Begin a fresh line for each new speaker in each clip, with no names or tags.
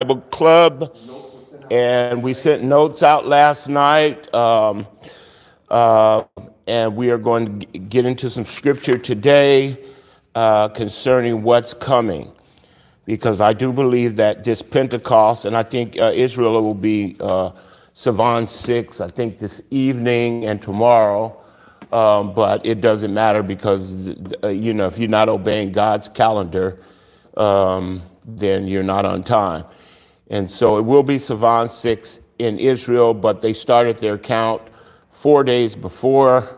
Bible Club, and we sent notes out last night. Um, uh, and we are going to get into some scripture today uh, concerning what's coming. Because I do believe that this Pentecost, and I think uh, Israel will be uh, Sivan 6, I think this evening and tomorrow. Um, but it doesn't matter because, uh, you know, if you're not obeying God's calendar, um, then you're not on time. And so it will be Sivan 6 in Israel, but they started their count four days before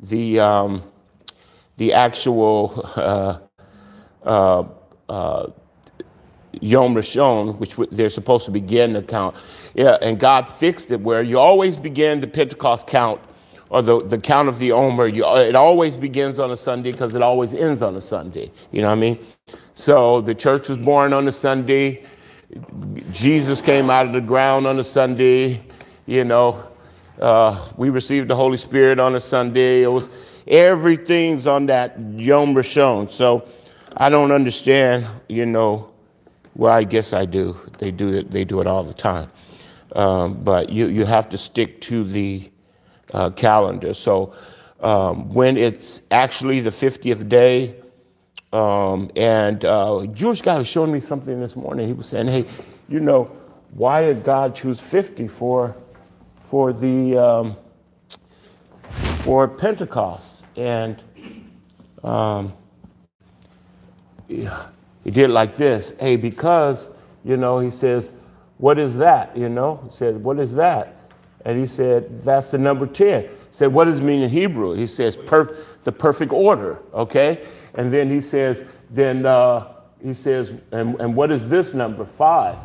the, um, the actual uh, uh, uh, Yom Rishon, which they're supposed to begin the count. Yeah, and God fixed it where you always begin the Pentecost count or the, the count of the Omer. You, it always begins on a Sunday because it always ends on a Sunday. You know what I mean? So the church was born on a Sunday. Jesus came out of the ground on a Sunday, you know. Uh, we received the Holy Spirit on a Sunday. It was everything's on that Yom Rishon. So I don't understand, you know. Well, I guess I do. They do it. They do it all the time. Um, but you you have to stick to the uh, calendar. So um, when it's actually the 50th day, um, and uh, a Jewish guy was showing me something this morning. He was saying, "Hey, you know, why did God choose 50 for for the um, for Pentecost?" And um, he did like this. Hey, because you know, he says, "What is that?" You know, he said, "What is that?" And he said, "That's the number 10." He said, "What does it mean in Hebrew?" He says, "Perf- "The perfect order." Okay. And then he says, then uh, he says, and, and what is this number? Five.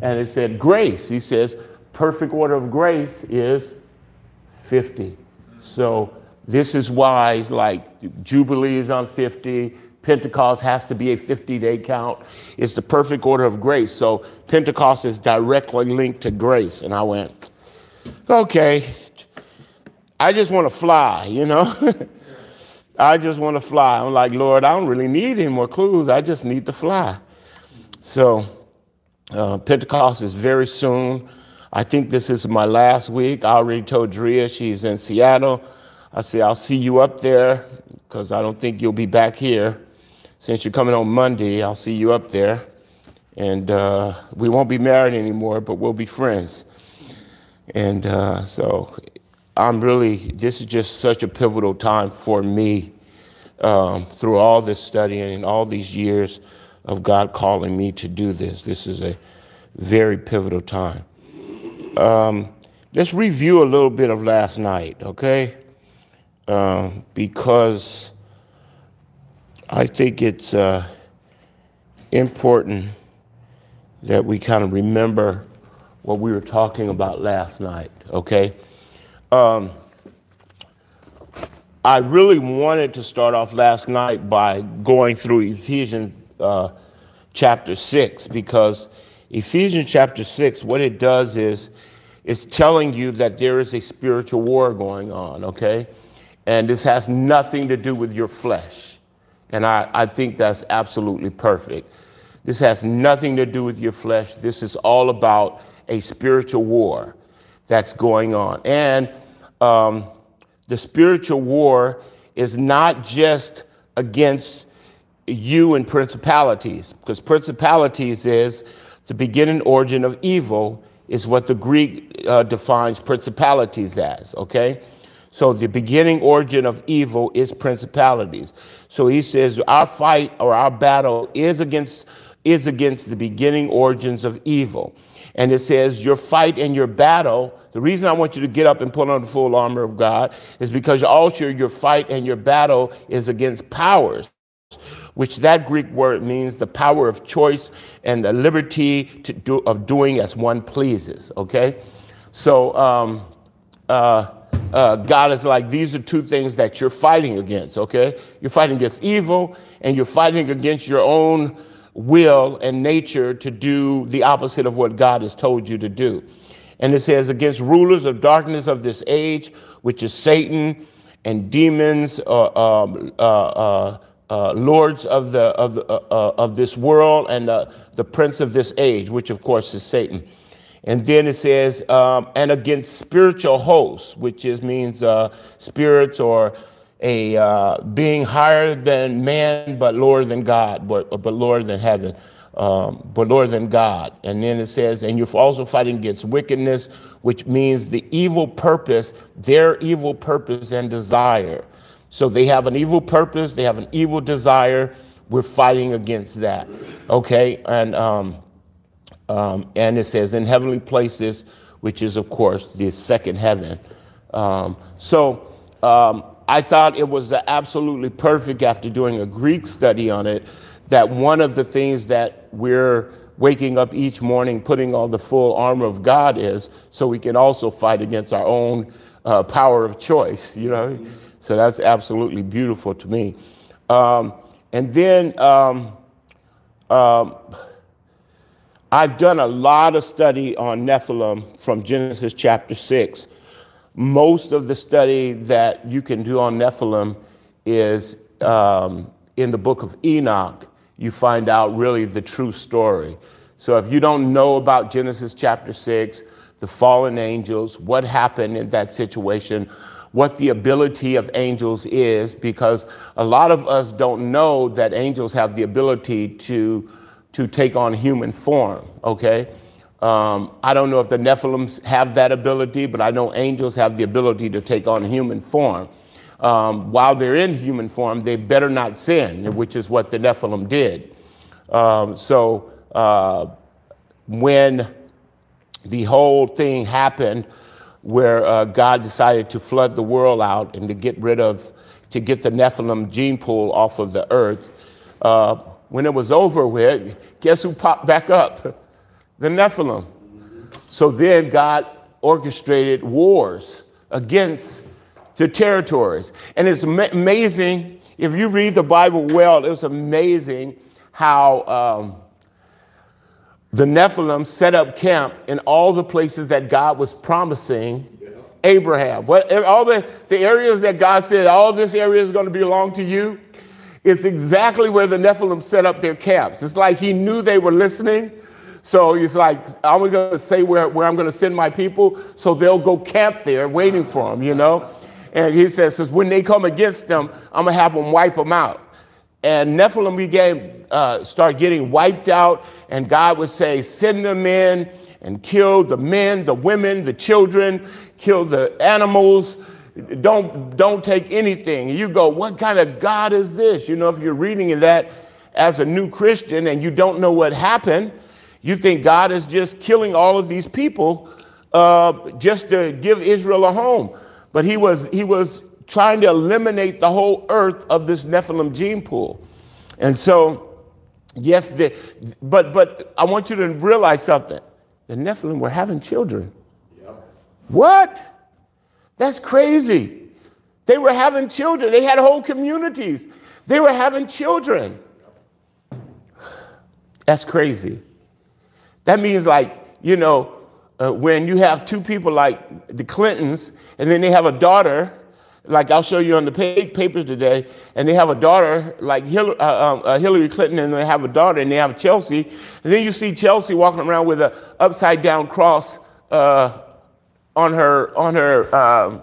And it said grace. He says, perfect order of grace is 50. So this is why it's like Jubilee is on 50. Pentecost has to be a 50 day count. It's the perfect order of grace. So Pentecost is directly linked to grace. And I went, okay, I just want to fly, you know? I just want to fly. I'm like, Lord, I don't really need any more clues. I just need to fly. So, uh, Pentecost is very soon. I think this is my last week. I already told Drea she's in Seattle. I said, I'll see you up there because I don't think you'll be back here. Since you're coming on Monday, I'll see you up there. And uh, we won't be married anymore, but we'll be friends. And uh, so I'm really, this is just such a pivotal time for me um, through all this studying and all these years of God calling me to do this. This is a very pivotal time. Um, let's review a little bit of last night, okay? Um, because I think it's uh, important that we kind of remember what we were talking about last night, okay? Um, I really wanted to start off last night by going through Ephesians uh, chapter 6 because Ephesians chapter 6, what it does is it's telling you that there is a spiritual war going on, okay? And this has nothing to do with your flesh. And I, I think that's absolutely perfect. This has nothing to do with your flesh. This is all about a spiritual war that's going on. And um, the spiritual war is not just against you and principalities, because principalities is the beginning origin of evil, is what the Greek uh, defines principalities as, okay? So the beginning origin of evil is principalities. So he says our fight or our battle is against is against the beginning origins of evil. And it says your fight and your battle the reason I want you to get up and put on the full armor of God is because also your fight and your battle is against powers, which that Greek word means the power of choice and the liberty to do, of doing as one pleases. Okay, so um, uh, uh, God is like these are two things that you're fighting against. Okay, you're fighting against evil and you're fighting against your own will and nature to do the opposite of what God has told you to do. And it says, against rulers of darkness of this age, which is Satan and demons uh, um, uh, uh, uh, lords of, the, of, uh, uh, of this world and the prince of this age, which of course is Satan. And then it says, um, and against spiritual hosts, which is means spirits or a uh, being higher than man, but lower than God, but, but lower than heaven, um, but lower than God. And then it says, and you're also fighting against wickedness, which means the evil purpose, their evil purpose and desire. So they have an evil purpose, they have an evil desire. We're fighting against that. Okay? And, um, um, and it says, in heavenly places, which is, of course, the second heaven. Um, so um, I thought it was absolutely perfect after doing a Greek study on it that one of the things that we're waking up each morning, putting on the full armor of God is so we can also fight against our own uh, power of choice, you know? So that's absolutely beautiful to me. Um, and then um, um, I've done a lot of study on Nephilim from Genesis chapter 6. Most of the study that you can do on Nephilim is um, in the book of Enoch. You find out really the true story. So if you don't know about Genesis chapter 6, the fallen angels, what happened in that situation, what the ability of angels is because a lot of us don't know that angels have the ability to, to take on human form, okay? Um, I don't know if the Nephilims have that ability, but I know angels have the ability to take on human form. Um, while they're in human form, they better not sin, which is what the Nephilim did. Um, so uh, when the whole thing happened, where uh, God decided to flood the world out and to get rid of, to get the Nephilim gene pool off of the earth. Uh, when it was over with, guess who popped back up? The Nephilim. So then God orchestrated wars against the territories. And it's amazing, if you read the Bible well, it's amazing how um, the Nephilim set up camp in all the places that God was promising Abraham. What, all the, the areas that God said, all this area is going to belong to you, it's exactly where the Nephilim set up their camps. It's like he knew they were listening. So he's like, I'm going to say where, where I'm going to send my people, so they'll go camp there waiting for them, you know? And he says, says when they come against them, I'm going to have them wipe them out. And Nephilim began, uh, start getting wiped out, and God would say, send them in and kill the men, the women, the children, kill the animals. Don't, don't take anything. You go, what kind of God is this? You know, if you're reading that as a new Christian and you don't know what happened, you think God is just killing all of these people uh, just to give Israel a home. But he was, he was trying to eliminate the whole earth of this Nephilim gene pool. And so, yes, the, but, but I want you to realize something. The Nephilim were having children. Yep. What? That's crazy. They were having children. They had whole communities. They were having children. That's crazy. That means, like, you know, uh, when you have two people like the Clintons, and then they have a daughter, like I'll show you on the papers today, and they have a daughter like Hillary, uh, um, uh, Hillary Clinton, and they have a daughter, and they have Chelsea. And then you see Chelsea walking around with an upside down cross uh, on her on her um,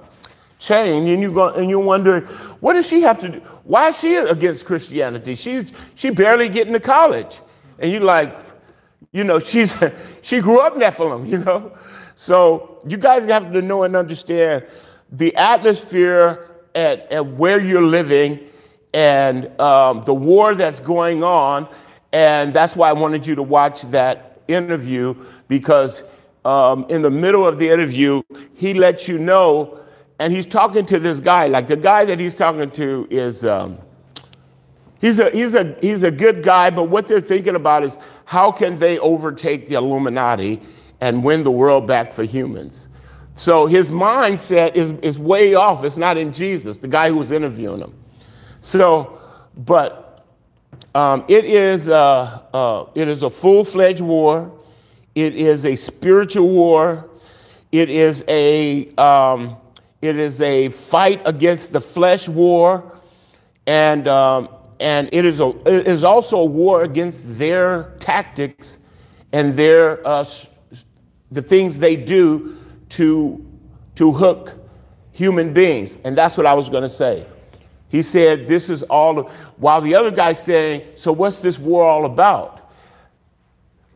chain, and you go and you're wondering, what does she have to do? Why is she against Christianity? She's she barely getting to college, and you're like, you know, she's she grew up Nephilim, you know. So you guys have to know and understand the atmosphere at, at where you're living and um, the war that's going on. And that's why I wanted you to watch that interview because um, in the middle of the interview, he lets you know, and he's talking to this guy. Like the guy that he's talking to is. Um, he's a, he's, a, he's a good guy, but what they're thinking about is how can they overtake the Illuminati and win the world back for humans? So his mindset is, is way off. It's not in Jesus, the guy who was interviewing him. So, but um, it, is a, it is a full fledged war, it is a spiritual war, it is a, um, it is a fight against the flesh war. And um, and it is, a, it is also a war against their tactics and their, uh, the things they do to, to hook human beings. And that's what I was going to say. He said, This is all, while the other guy's saying, So what's this war all about?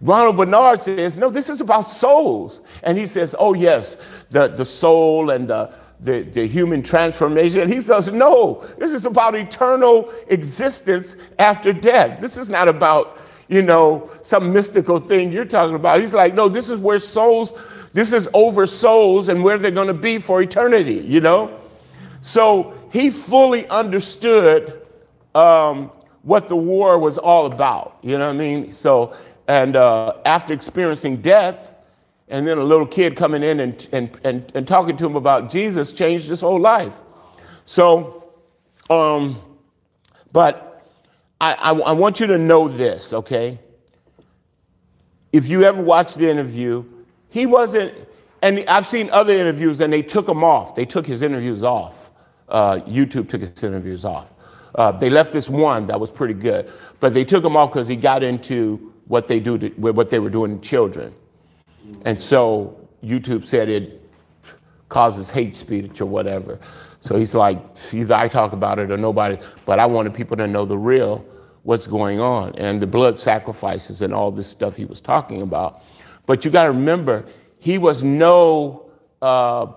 Ronald Bernard says, No, this is about souls. And he says, Oh, yes, the, the soul and the, the, the human transformation. And he says, No, this is about eternal existence after death. This is not about, you know, some mystical thing you're talking about. He's like, No, this is where souls, this is over souls and where they're going to be for eternity, you know? So he fully understood um, what the war was all about. You know what I mean? So, and uh, after experiencing death, and then a little kid coming in and, and, and, and talking to him about Jesus changed his whole life. So, um, but I, I, I want you to know this, okay? If you ever watched the interview, he wasn't, and I've seen other interviews and they took him off. They took his interviews off uh, YouTube took his interviews off. Uh, they left this one that was pretty good, but they took him off because he got into what they do to, what they were doing to children, and so YouTube said it causes hate speech or whatever. So he's like, either I talk about it or nobody, but I wanted people to know the real, what's going on, and the blood sacrifices and all this stuff he was talking about. But you got to remember, he was no, uh,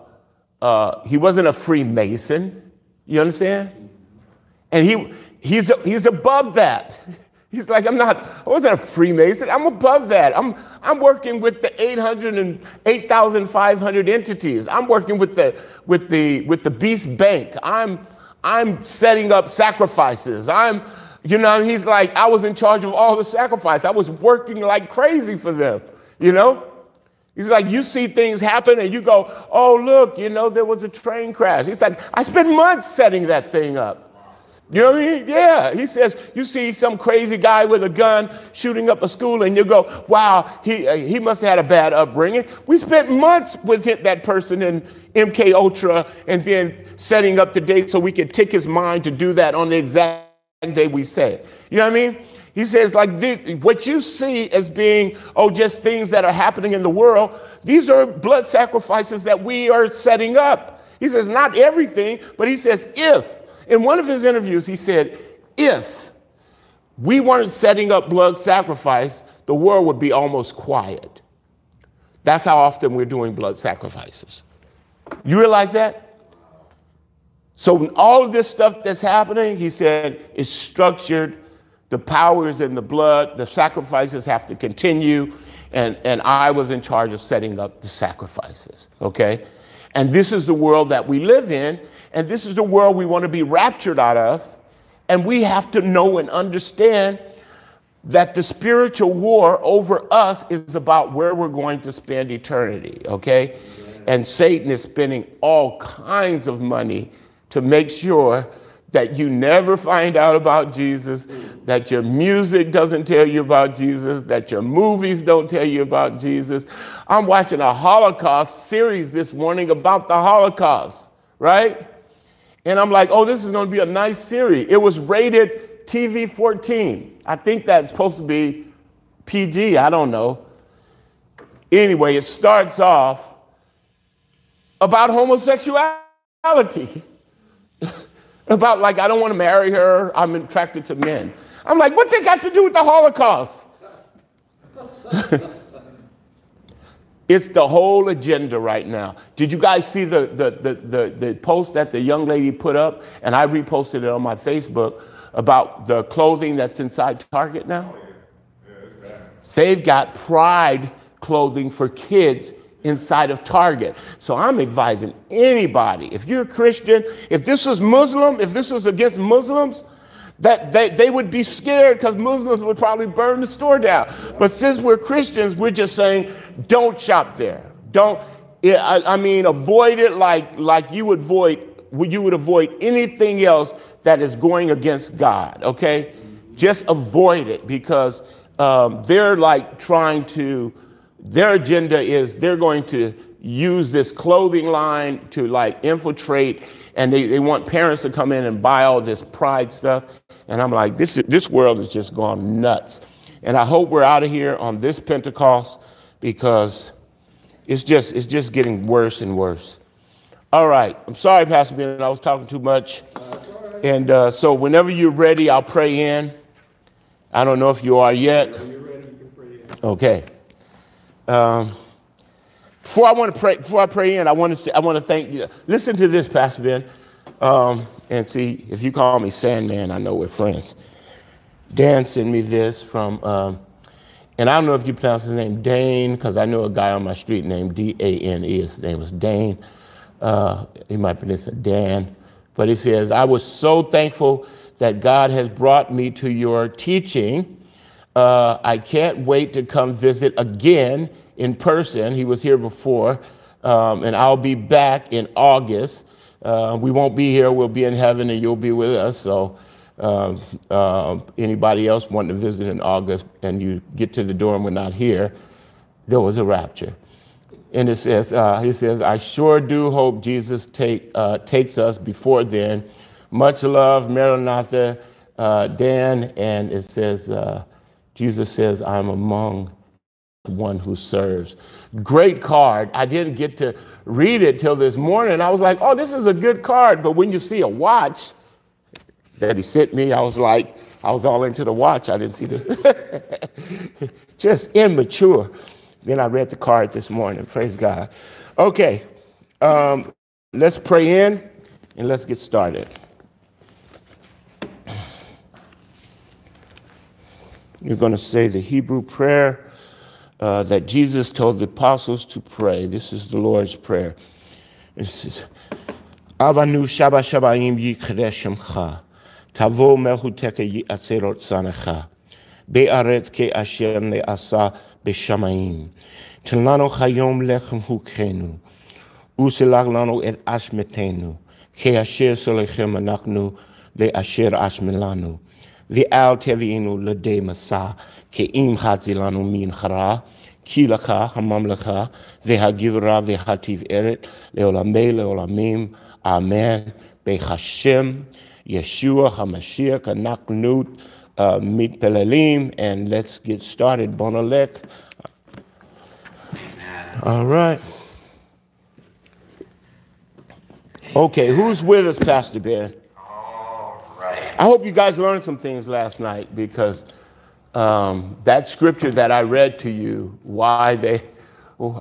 uh, he wasn't a Freemason. You understand? And he, he's, he's above that. He's like, I'm not, I wasn't a Freemason. I'm above that. I'm, I'm working with the 800 and 8,500 entities. I'm working with the, with the, with the Beast Bank. I'm, I'm setting up sacrifices. I'm, you know, he's like, I was in charge of all the sacrifice. I was working like crazy for them, you know? He's like, you see things happen and you go, oh, look, you know, there was a train crash. He's like, I spent months setting that thing up. You know what I mean? Yeah. He says, you see some crazy guy with a gun shooting up a school and you go, wow, he, uh, he must have had a bad upbringing. We spent months with that person in MK Ultra and then setting up the date so we could tick his mind to do that on the exact day we said. You know what I mean? He says, like, the, what you see as being, oh, just things that are happening in the world, these are blood sacrifices that we are setting up. He says, not everything, but he says, if. In one of his interviews, he said, if we weren't setting up blood sacrifice, the world would be almost quiet. That's how often we're doing blood sacrifices. You realize that? So, all of this stuff that's happening, he said, is structured the power is in the blood. The sacrifices have to continue. And, and I was in charge of setting up the sacrifices. Okay? And this is the world that we live in. And this is the world we want to be raptured out of. And we have to know and understand that the spiritual war over us is about where we're going to spend eternity. Okay? And Satan is spending all kinds of money to make sure that you never find out about Jesus, that your music doesn't tell you about Jesus, that your movies don't tell you about Jesus. I'm watching a Holocaust series this morning about the Holocaust, right? And I'm like, oh, this is going to be a nice series. It was rated TV 14. I think that's supposed to be PG, I don't know. Anyway, it starts off about homosexuality. about like I don't want to marry her, I'm attracted to men. I'm like, what they got to do with the Holocaust? it's the whole agenda right now. Did you guys see the, the, the, the, the post that the young lady put up? And I reposted it on my Facebook about the clothing that's inside Target now. Oh, They've got pride clothing for kids inside of Target. So I'm advising anybody, if you're a Christian, if this was Muslim, if this was against Muslims, that they, they would be scared because Muslims would probably burn the store down. But since we're Christians, we're just saying, don't shop there. Don't, I, I mean, avoid it like, like you would avoid you would avoid anything else that is going against God, okay? Just avoid it because um, they're like trying to their agenda is they're going to use this clothing line to like infiltrate and they, they want parents to come in and buy all this pride stuff And I'm like, this, this world has just gone nuts. And I hope we're out of here on this Pentecost because it's just, it's just getting worse and worse. All right. I'm sorry, Pastor Ben. I was talking too much. And uh, so whenever you're ready, I'll pray in. I don't know if you are yet. Okay. Um, before I want to pray, before I pray in, I want to say, I want to thank you. Listen to this, Pastor Ben, um, and see if you call me Sandman, I know we're friends. Dan sent me this from, um, and I don't know if you pronounce his name Dane, because I know a guy on my street named D A N E. His name was Dane. Uh, he might pronounce it Dan, but he says, "I was so thankful that God has brought me to your teaching." Uh, I can't wait to come visit again in person. He was here before, um, and I'll be back in August. Uh, we won't be here, we'll be in heaven, and you'll be with us. So, uh, uh, anybody else wanting to visit in August and you get to the door and we're not here, there was a rapture. And it says, uh, he says, I sure do hope Jesus take, uh, takes us before then. Much love, Maranatha, Dan, and it says, Jesus says, I'm among one who serves. Great card. I didn't get to read it till this morning. I was like, oh, this is a good card. But when you see a watch that he sent me, I was like, I was all into the watch. I didn't see the, just immature. Then I read the card this morning. Praise God. Okay, um, let's pray in and let's get started. You're going to say the Hebrew prayer uh, that Jesus told the apostles to pray. This is the Lord's Prayer. This is Avanu Shaba Shabayim Yikredeshemcha. Melhuteka Yiatzerot Sanecha. Be'aretz ke asher ne'asa בשמיים. תן לנו היום לחם הוכנו, וסלח לנו את אשמתנו, כאשר סולחים אנחנו לאשר אשם לנו. ואל תביאנו לידי מסע, כי אם חצי לנו מנחה, כי לך הממלכה והגברה והתפארת לעולמי לעולמים, אמן. בחשם Yeshua HaMashiach, Anaknut, uh, Mit Pelelim, and let's get started. Bonalek. All right. Okay, who's with us, Pastor Ben? All right. I hope you guys learned some things last night because um, that scripture that I read to you, why they,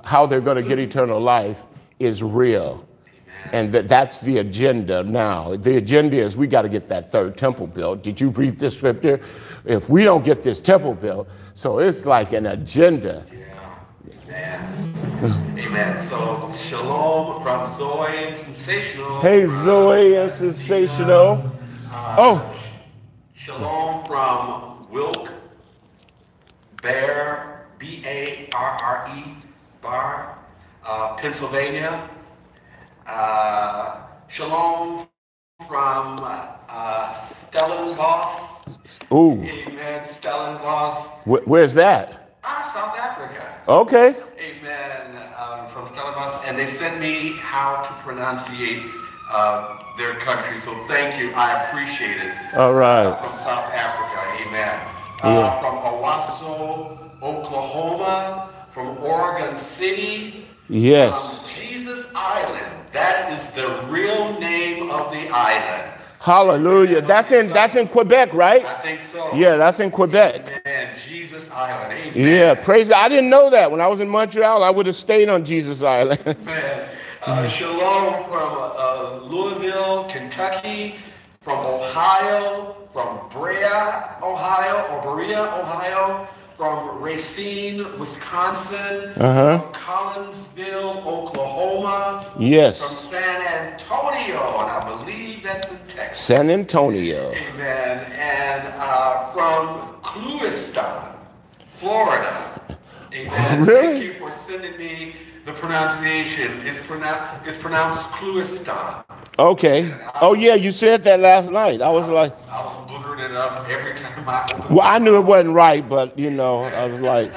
how they're going to get eternal life, is real. And that, that's the agenda now. The agenda is we got to get that third temple built. Did you read this scripture? If we don't get this temple built, so it's like an agenda.
Yeah. Amen. Amen. So shalom from Zoe and Sensational.
Hey Zoe and Sensational. Uh, oh.
Shalom from Wilk Bear, B A R R E, Bar, uh, Pennsylvania. Uh, shalom from uh, Stellenbosch.
Ooh.
Amen. Stellenbosch.
Wh- where's that?
Ah, South Africa.
Okay.
Amen. Um, from Stellenbosch. And they sent me how to pronunciate uh, their country. So thank you. I appreciate it.
All right.
Uh, from South Africa. Amen.
Yeah.
Uh, from Owasso, Oklahoma. From Oregon City.
Yes.
Um, Jesus Island. That is the real name of the island.
Hallelujah. That's in that's in Quebec, right?
I think so.
Yeah, that's in Quebec.
Amen. Jesus Island. Amen.
Yeah, praise God. I didn't know that. When I was in Montreal, I would have stayed on Jesus Island.
Amen. Uh, shalom from uh, Louisville, Kentucky, from Ohio, from Brea, Ohio, or Berea, Ohio, from Racine, Wisconsin,
Uh-huh.
from Collinsville, Oklahoma,
yes.
from San Antonio, and I believe that's in Texas.
San Antonio.
Amen. And uh, from Clewiston, Florida. Amen.
Really?
Thank you for sending me the pronunciation. It's, pronou- it's pronounced Clewiston.
Okay. Oh yeah, you said that last night. I was like,
I was it up every time I
well, I knew it wasn't right, but you know, I was like,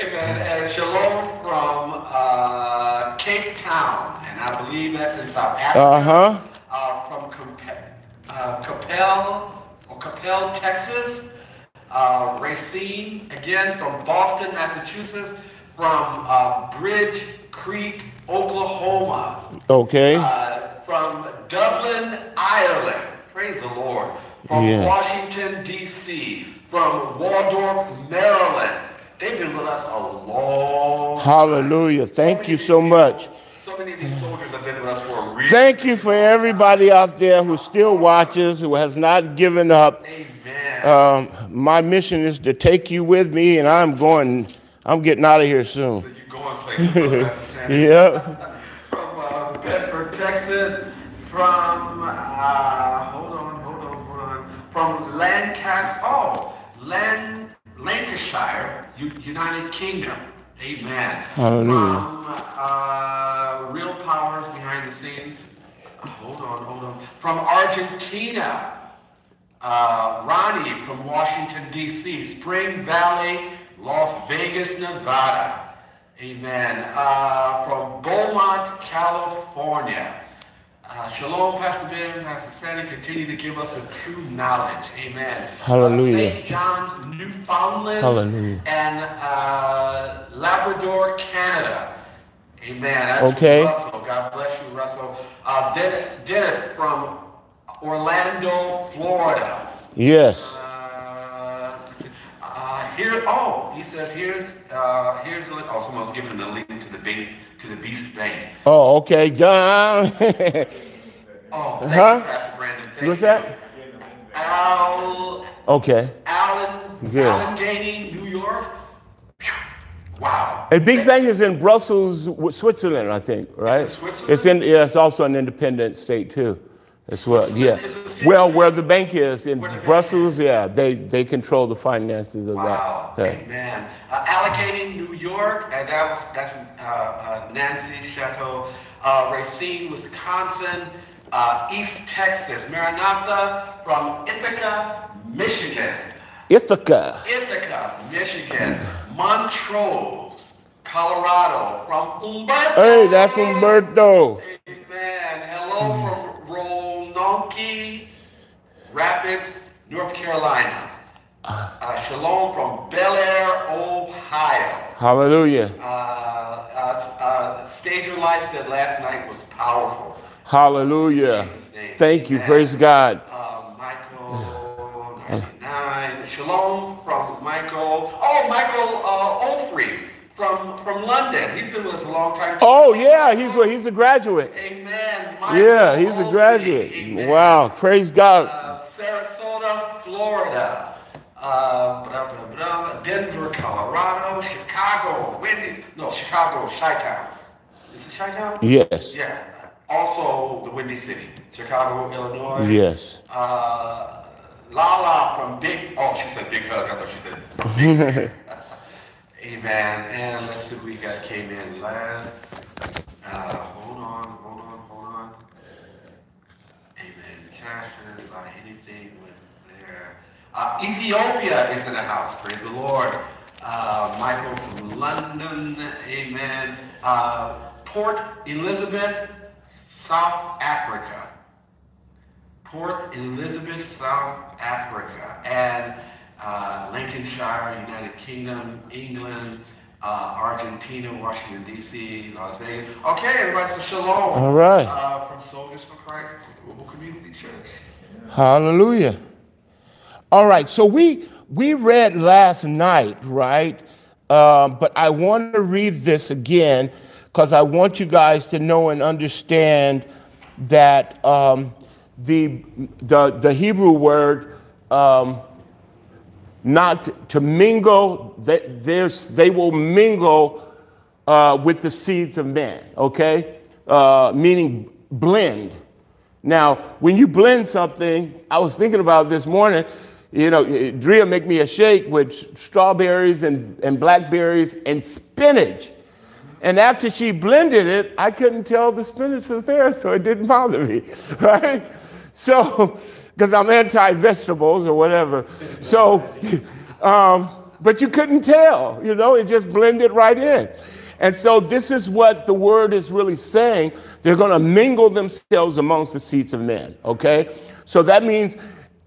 Amen. And shalom from uh, Cape Town, and I believe that's in South Africa.
uh huh.
Uh, from Compe- uh, Capel, or Capel, Texas. Uh, Racine, again from Boston, Massachusetts. From uh, Bridge Creek, Oklahoma.
Okay.
Uh, from Dublin, Ireland. Praise the Lord. From
Yes.
Washington, D.C. From Waldorf, Maryland. They've been with us a long
Hallelujah. Thank you so much.
So many of these soldiers have been with us for a reason.
Thank you for everybody out there who still watches, who has not given up.
Amen.
Um, my mission is to take you with me, and I'm going. I'm getting out of here soon.
So you going places.
Yep.
From uh, Bedford, Texas. From, uh, hold on, hold on, hold on. From Lancaster, oh, Lan, Lancashire, U- United Kingdom. Amen.
Hallelujah.
From uh, Real Powers behind the scenes. Hold on, hold on. From Argentina. Uh, Ronnie from Washington, D.C., Spring Valley, Las Vegas, Nevada. Amen. Uh, from Beaumont, California. Uh, shalom, Pastor Ben, Pastor Sandy, continue to give us the true knowledge. Amen.
Hallelujah.
Uh, St. John's, Newfoundland.
Hallelujah.
And uh, Labrador, Canada. Amen. That's
Okay.
Russell. God bless you, Russell. Uh, Dennis, Dennis from Orlando, Florida.
Yes.
Here, oh, he says here's uh, here's a, oh someone's giving him the link to the bank to the Beast Bank.
Oh, okay. John.
Oh, thank
Huh?
you, Pastor Brandon. Thank
What's
you.
that?
Al,
okay.
Allen,
Good.
Allegheny, New York. Wow.
And Big Bang is in Brussels, Switzerland, I think, right?
Switzerland?
It's in. Yeah, it's also an independent state too. As well. Yeah.
Switzerland is a city?
Well, where the bank is in Brussels, yeah, they they control the finances of
Wow.
that. Yeah.
Amen. Uh, Allegheny, New York, and that was that's uh, uh, Nancy Chateau. Uh, Racine, Wisconsin. Uh, East Texas. Maranatha from Ithaca, Michigan.
Ithaca.
Ithaca, Michigan. Montrose, Colorado. From Umberto.
Hey, that's Umberto.
Amen. Hello from Roanoke Rapids, North Carolina. Uh, shalom from Bellaire, Ohio.
Hallelujah.
Uh, uh, uh, Stage Your Life said last night was powerful.
Hallelujah. Thank you.
Amen.
Praise God.
Uh, Michael 99. Shalom from Michael. Oh, Michael uh, Ofrey from, from London. He's been with us a long time.
Oh yeah, he's a, he's a graduate.
Amen. Michael
Yeah, he's a graduate.
Amen.
Wow. Praise God.
Uh, Sarasota, Florida. Uh, blah, blah, blah, Denver, Colorado. Chicago. Windy. No, Chicago, Chi-Town. Is it Chi-Town?
Yes.
Yeah. Also, the Windy City. Chicago, Illinois.
Yes.
Uh, Lala from Big. Oh, she said Big Hug. I thought she said Big. Amen. And let's see who we got came in last. Uh, hold on, hold on, hold on. Amen. Cashes, buy anything with there. Uh, Ethiopia is in the house. Praise the Lord. Uh, Michael from London. Amen. Uh, Port Elizabeth, South Africa. Port Elizabeth, South Africa, and uh, Lincolnshire, United Kingdom, England, uh, Argentina, Washington, D.C., Las Vegas. Okay, everybody, so shalom.
All right.
Uh, from Soldiers for Christ, Global Community Church.
Hallelujah. All right, so we we read last night, right? Um, but I want to read this again because I want you guys to know and understand that um, the, the the Hebrew word um, not to mingle, they, they will mingle uh, with the seeds of man, okay? Uh, meaning blend. Now, when you blend something, I was thinking about this morning, you know, Drea make me a shake with strawberries and, and blackberries and spinach. And after she blended it, I couldn't tell the spinach was there, so it didn't bother me, right? So, because I'm anti vegetables or whatever. So, um, but you couldn't tell, you know, it just blended right in. And so, this is what the word is really saying. They're going to mingle themselves amongst the seats of men, okay? So, that means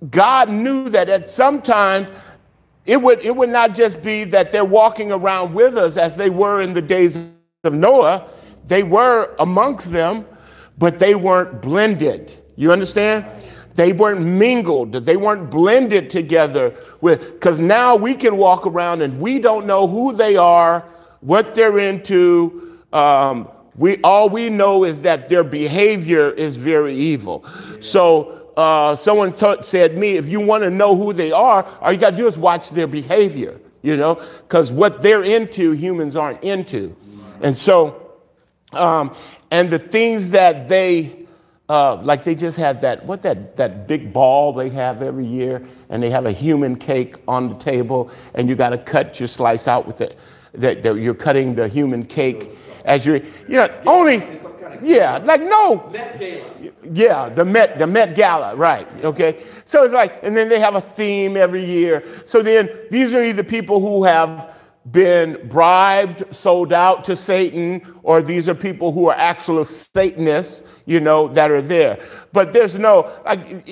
God knew that at some time it would, it would not just be that they're walking around with us as they were in the days of Noah. They were amongst them, but they weren't blended. You understand? They weren't mingled. They weren't blended together with, because now we can walk around and we don't know who they are, what they're into. Um, we, all we know is that their behavior is very evil. So uh, someone t- said me, if you want to know who they are, all you got to do is watch their behavior, you know, because what they're into, humans aren't into. And so, um, and the things that they, uh, like they just had that, what that, that big ball they have every year, and they have a human cake on the table, and you got to cut your slice out with it. That, that you're cutting the human cake as you're, you know, only, yeah, like no.
Met Gala.
Yeah, the Met, the Met Gala, right? Okay, so it's like, and then they have a theme every year. So then these are either people who have been bribed, sold out to Satan, or these are people who are actual Satanists, you know, that are there. But there's no, like,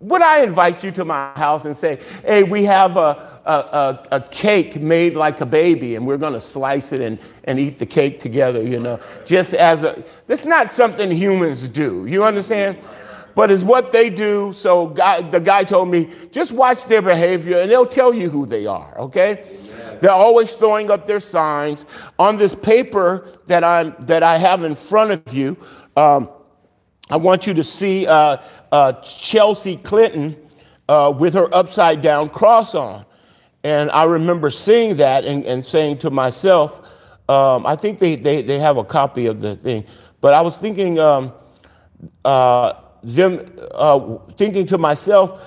would I invite you to my house and say, hey, we have a, a, a, cake made like a baby and we're going to slice it and, and eat the cake together, you know, just as a, that's not something humans do. You understand? But it's what they do. So guy, the guy told me, just watch their behavior and they'll tell you who they are, okay? They're always throwing up their signs. On this paper that, I'm, that I have in front of you, um, I want you to see uh, uh, Chelsea Clinton uh, with her upside down cross on. And I remember seeing that and, and saying to myself, um, I think they, they, they have a copy of the thing, but I was thinking, um, them, uh, thinking to myself,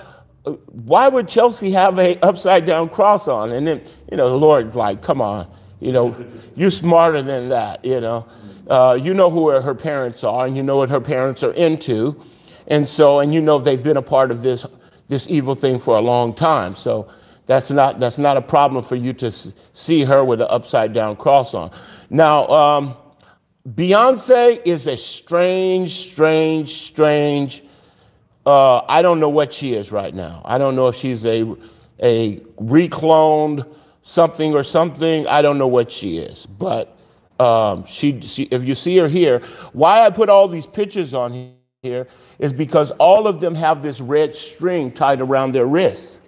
why would Chelsea have a upside down cross on? And then, you know, the Lord's like, come on, you know, you're smarter than that, you know. Uh, you know who her parents are, and you know what her parents are into. And so, and you know they've been a part of this, this evil thing for a long time. So that's not, that's not a problem for you to see her with an upside down cross on. Now, um, Beyonce is a strange, strange, strange uh, I don't know what she is right now. I don't know if she's a, a recloned something or something. I don't know what she is. But um, she, she, if you see her here, why I put all these pictures on here is because all of them have this red string tied around their wrists.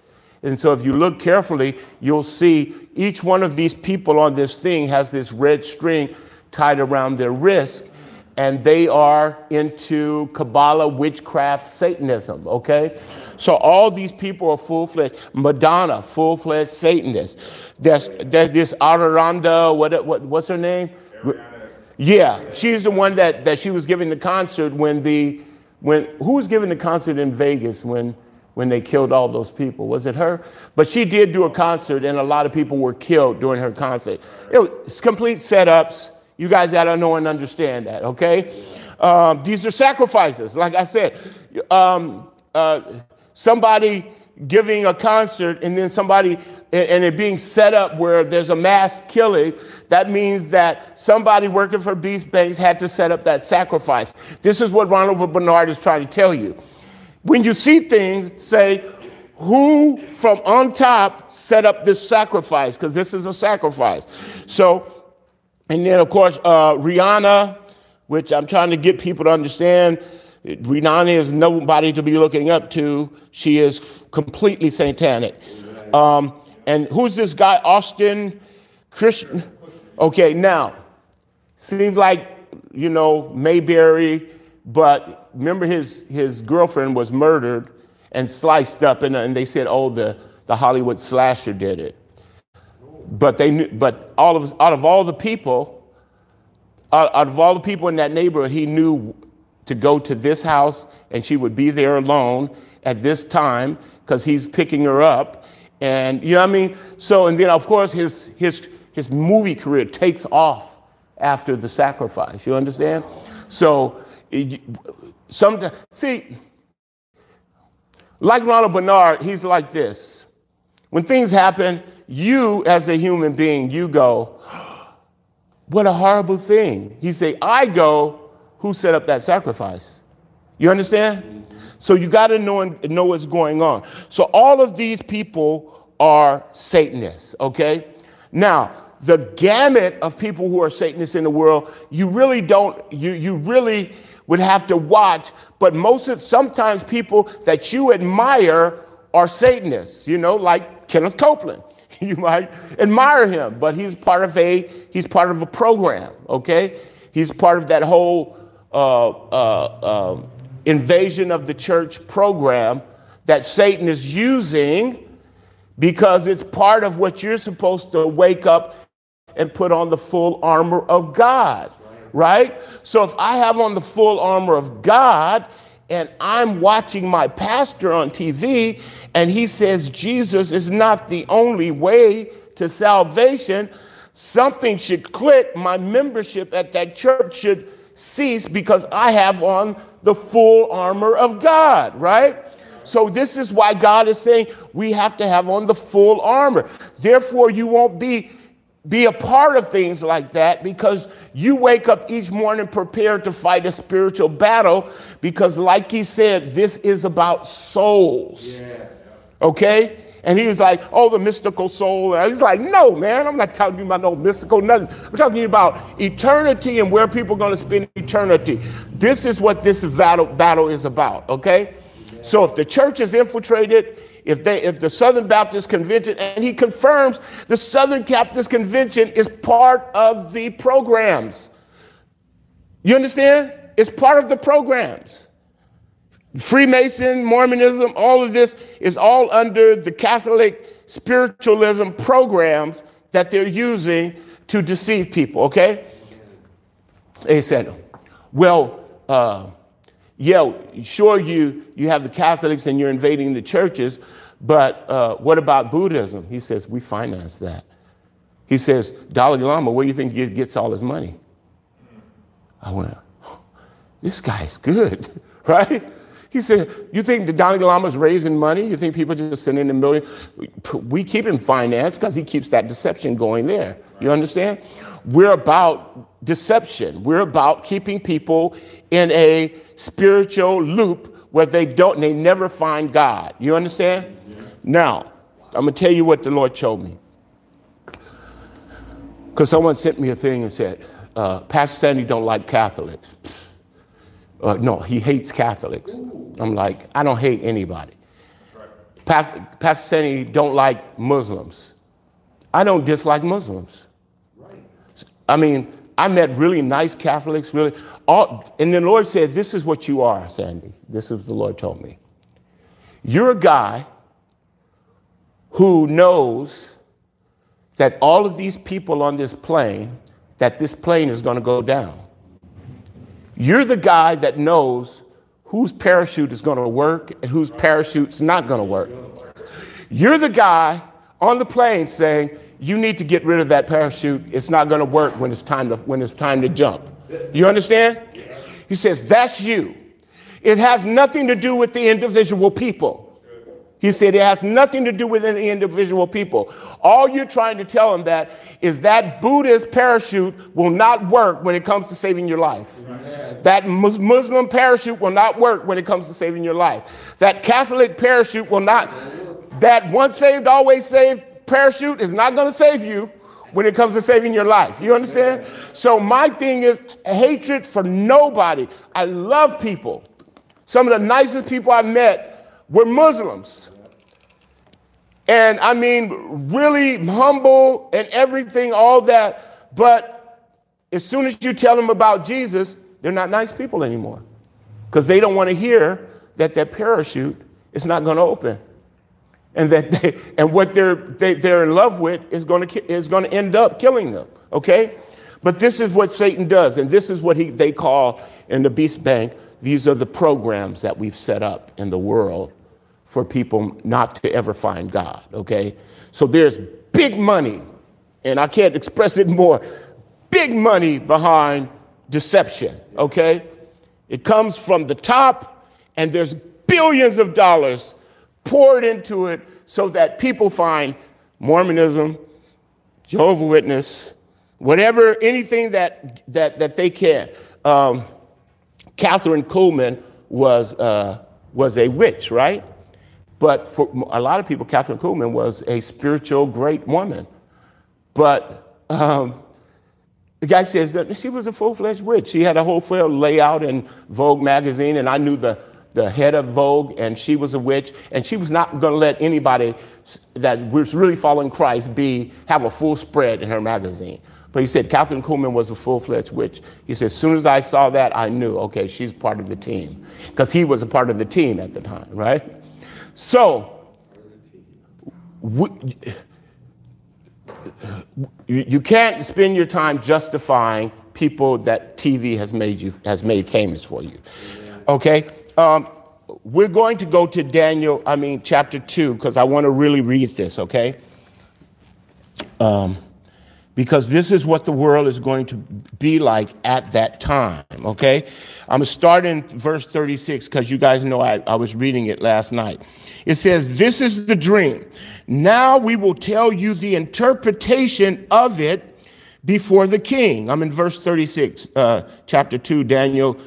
And so if you look carefully, you'll see each one of these people on this thing has this red string tied around their wrist and they are into Kabbalah, witchcraft, Satanism, okay? So all these people are full-fledged. Madonna, full-fledged Satanist. There's, there's this Araranda, what, what, what's her name? Yeah, she's the one that, that she was giving the concert when the, when, who was giving the concert in Vegas when, when they killed all those people? Was it her? But she did do a concert and a lot of people were killed during her concert. It was complete setups you guys got to know and understand that, okay? Um, these are sacrifices. Like I said, um, uh, somebody giving a concert and then somebody and it being set up where there's a mass killing, that means that somebody working for Beast Banks had to set up that sacrifice. This is what Ronald Bernard is trying to tell you. When you see things, say, who from on top set up this sacrifice? Because this is a sacrifice. So and then, of course, uh, Rihanna, which I'm trying to get people to understand. Rihanna is nobody to be looking up to. She is f- completely satanic. Um, and who's this guy, Ashton Kutcher? Okay, now, seems like, you know, Mayberry, but remember his, his girlfriend was murdered and sliced up, and, and they said, oh, the, the Hollywood slasher did it. But they knew, but all of out of all the people, out, out of all the people in that neighborhood, he knew to go to this house and she would be there alone at this time because he's picking her up. And you know what I mean? So, and then of course his his his movie career takes off after the sacrifice. You understand? So some see, like Ronald Bernard, he's like this. When things happen, you as a human being, you go, what a horrible thing. He say, I go, who set up that sacrifice? You understand? So you got to know know what's going on. So all of these people are Satanists, okay? Now, the gamut of people who are Satanists in the world, you really don't, you, you really would have to watch. But most of, sometimes people that you admire are Satanists, you know, like Kenneth Copeland. You might admire him, but he's part of a, he's part of a program, okay? He's part of that whole uh, uh, uh, invasion of the church program that Satan is using because it's part of what you're supposed to wake up and put on the full armor of God, right? So if I have on the full armor of God and I'm watching my pastor on TV and he says Jesus is not the only way to salvation, something should click. My membership at that church should cease because I have on the full armor of God, right? So, this is why God is saying we have to have on the full armor. Therefore, you won't be be a part of things like that because you wake up each morning prepared to fight a spiritual battle because like he said this is about souls. Yeah. okay? And he was like oh the mystical soul. And he's like no man i'm not talking about no mystical nothing. I'm talking about eternity and where people are going to spend eternity. This is what this battle, battle is about okay? Yeah. so if the church is infiltrated if they if the Southern Baptist Convention, and he confirms the Southern Baptist Convention is part of the programs. You understand? It's part of the programs. Freemason, Mormonism, all of this is all under the Catholic spiritualism programs that they're using to deceive people, okay? Said, well, uh, yeah, sure, you, you have the Catholics and you're invading the churches, but uh, what about Buddhism? He says, we finance that. He says, Dalai Lama, where do you think he gets all his money? I went, this guy's good, right? He said, you think the Dalai Lama's raising money? You think people just sending a million? We keep him financed because he keeps that deception going there. You understand? We're about deception. We're about keeping people in a spiritual loop where they don't, they never find God. You understand? Now, I'm going to tell you what the Lord showed me. Because someone sent me a thing and said, uh, Pastor Sandy don't like Catholics. Uh, no, he hates Catholics. I'm like, I don't hate anybody. Pastor, Pastor Sandy don't like Muslims. I don't dislike Muslims. I mean, I met really nice Catholics, really. All, and the Lord said, This is what you are, Sandy. This is what the Lord told me. You're a guy who knows that all of these people on this plane, that this plane is going to go down. You're the guy that knows whose parachute is going to work and whose parachute's not going to work. You're the guy on the plane saying, you need to get rid of that parachute. It's not going to work when it's time to when it's time to jump. You understand? He says that's you. It has nothing to do with the individual people. He said it has nothing to do with any individual people. All you're trying to tell him that is that Buddhist parachute will not work when it comes to saving your life. That Muslim parachute will not work when it comes to saving your life. That Catholic parachute will not, that once saved, always saved parachute is not going to save you when it comes to saving your life. You understand? So my thing is hatred for nobody. I love people. Some of the nicest people I've met were Muslims. And I mean, really humble and everything, all that. But as soon as you tell them about Jesus, they're not nice people anymore because they don't want to hear that that parachute is not going to open and that they, and what they're they, they're in love with is going to is going to end up killing them okay but this is what satan does and this is what he, they call in the beast bank these are the programs that we've set up in the world for people not to ever find God, okay? So there's big money, and I can't express it more big money behind deception, okay? It comes from the top, and there's billions of dollars poured into it so that people find Mormonism, Jehovah Witness, whatever, anything that, that, that they can. Um, Kathryn Kuhlman was, uh, was a witch, right? But for a lot of people, Kathryn Kuhlman was a spiritual great woman. But um, the guy says that she was a full fledged witch. She had a whole full layout in Vogue magazine, and I knew the, the head of Vogue, and she was a witch, and she was not going to let anybody that was really following Christ be have a full spread in her magazine. But he said Kathryn Kuhlman was a full fledged witch. He said, as soon as I saw that, I knew, okay, she's part of the team. Because he was a part of the team at the time, right? So, we, you can't spend your time justifying people that TV has made you has made famous for you. Okay, um, we're going to go to Daniel. I mean, chapter two, because I want to really read this. Okay. Um, because this is what the world is going to be like at that time, okay? I'm gonna start in verse 36 because you guys know I, I was reading it last night. It says, This is the dream. Now we will tell you the interpretation of it before the king. I'm in verse 36, uh, chapter 2, Daniel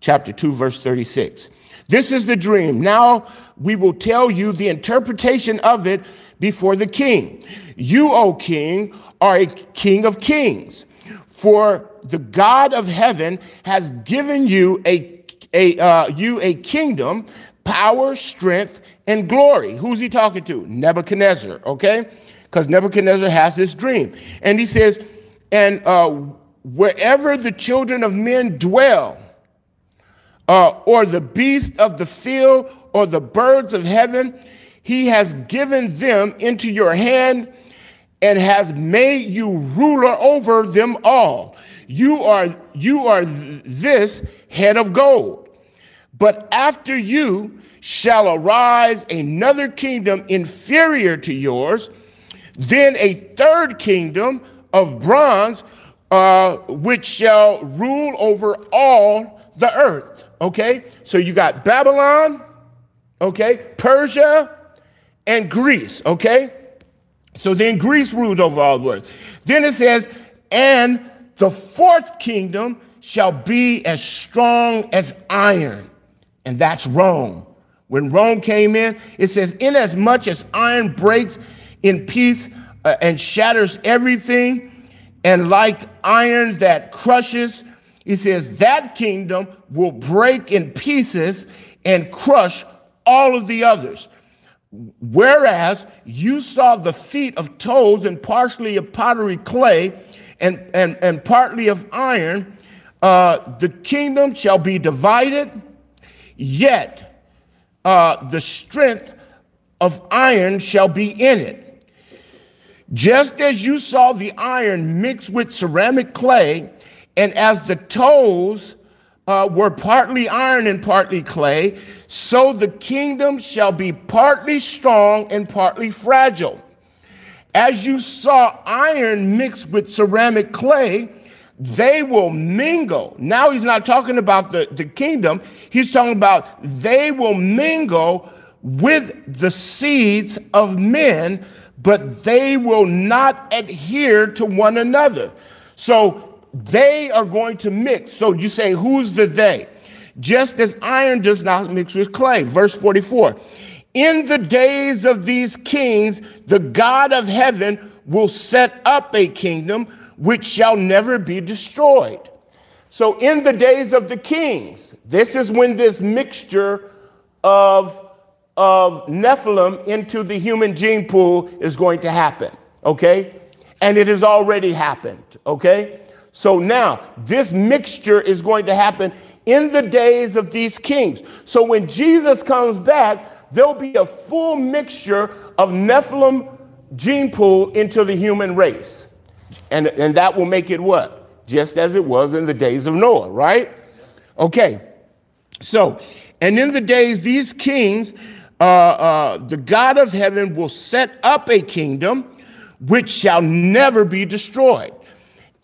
chapter 2, verse 36. This is the dream. Now we will tell you the interpretation of it before the king. You, O king, are a king of kings. For the God of heaven has given you a, a uh, you a kingdom, power, strength, and glory. Who's he talking to? Nebuchadnezzar, okay? Because Nebuchadnezzar has this dream. And he says, and uh, wherever the children of men dwell, uh, or the beast of the field, or the birds of heaven, he has given them into your hand and has made you ruler over them all. You are, you are this head of gold. But after you shall arise another kingdom inferior to yours, then a third kingdom of bronze, uh, which shall rule over all the earth. Okay? So you got Babylon, okay, Persia, and Greece, okay? So then Greece ruled over all the world. Then it says, and the fourth kingdom shall be as strong as iron, and that's Rome. When Rome came in, it says, inasmuch as iron breaks in piece uh, and shatters everything, and like iron that crushes, it says that kingdom will break in pieces and crush all of the others. Whereas you saw the feet of toes and partially of pottery clay and, and, and partly of iron, uh, the kingdom shall be divided, yet uh, the strength of iron shall be in it. Just as you saw the iron mixed with ceramic clay, and as the toes uh, were partly iron and partly clay, so the kingdom shall be partly strong and partly fragile. As you saw iron mixed with ceramic clay, they will mingle. Now he's not talking about the, the kingdom, he's talking about they will mingle with the seeds of men, but they will not adhere to one another. So they are going to mix. So you say, who's the they? Just as iron does not mix with clay. Verse 44. In the days of these kings, the God of heaven will set up a kingdom which shall never be destroyed. So, in the days of the kings, this is when this mixture of, of Nephilim into the human gene pool is going to happen, okay? And it has already happened, okay? So now this mixture is going to happen in the days of these kings. So when Jesus comes back, there'll be a full mixture of Nephilim gene pool into the human race. And, and that will make it what? Just as it was in the days of Noah, right? Okay. So, and in the days, these kings, uh, uh, the God of heaven will set up a kingdom which shall never be destroyed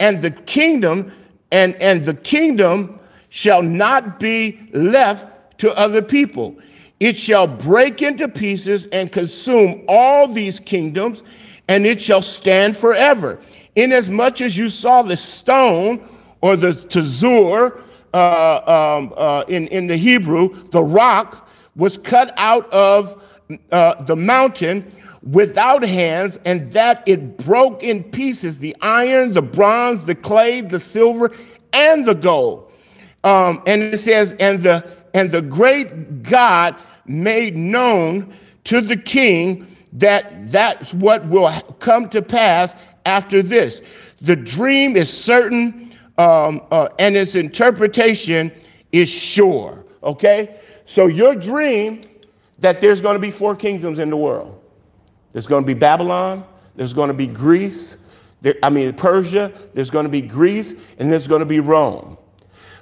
and the kingdom and, and the kingdom shall not be left to other people. It shall break into pieces and consume all these kingdoms, and it shall stand forever. Inasmuch as you saw the stone or the tazur, uh, um, uh, in, in the Hebrew, the rock was cut out of uh, the mountain without hands, and that it broke in pieces the iron, the bronze, the clay, the silver, and the gold. Um, and it says, and the and the great God made known to the king that that's what will come to pass after this. The dream is certain, um, uh, and its interpretation is sure. Okay, so your dream that there's going to be four kingdoms in the world. There's going to be Babylon, there's going to be Greece, there, I mean, Persia, there's going to be Greece, and there's going to be Rome.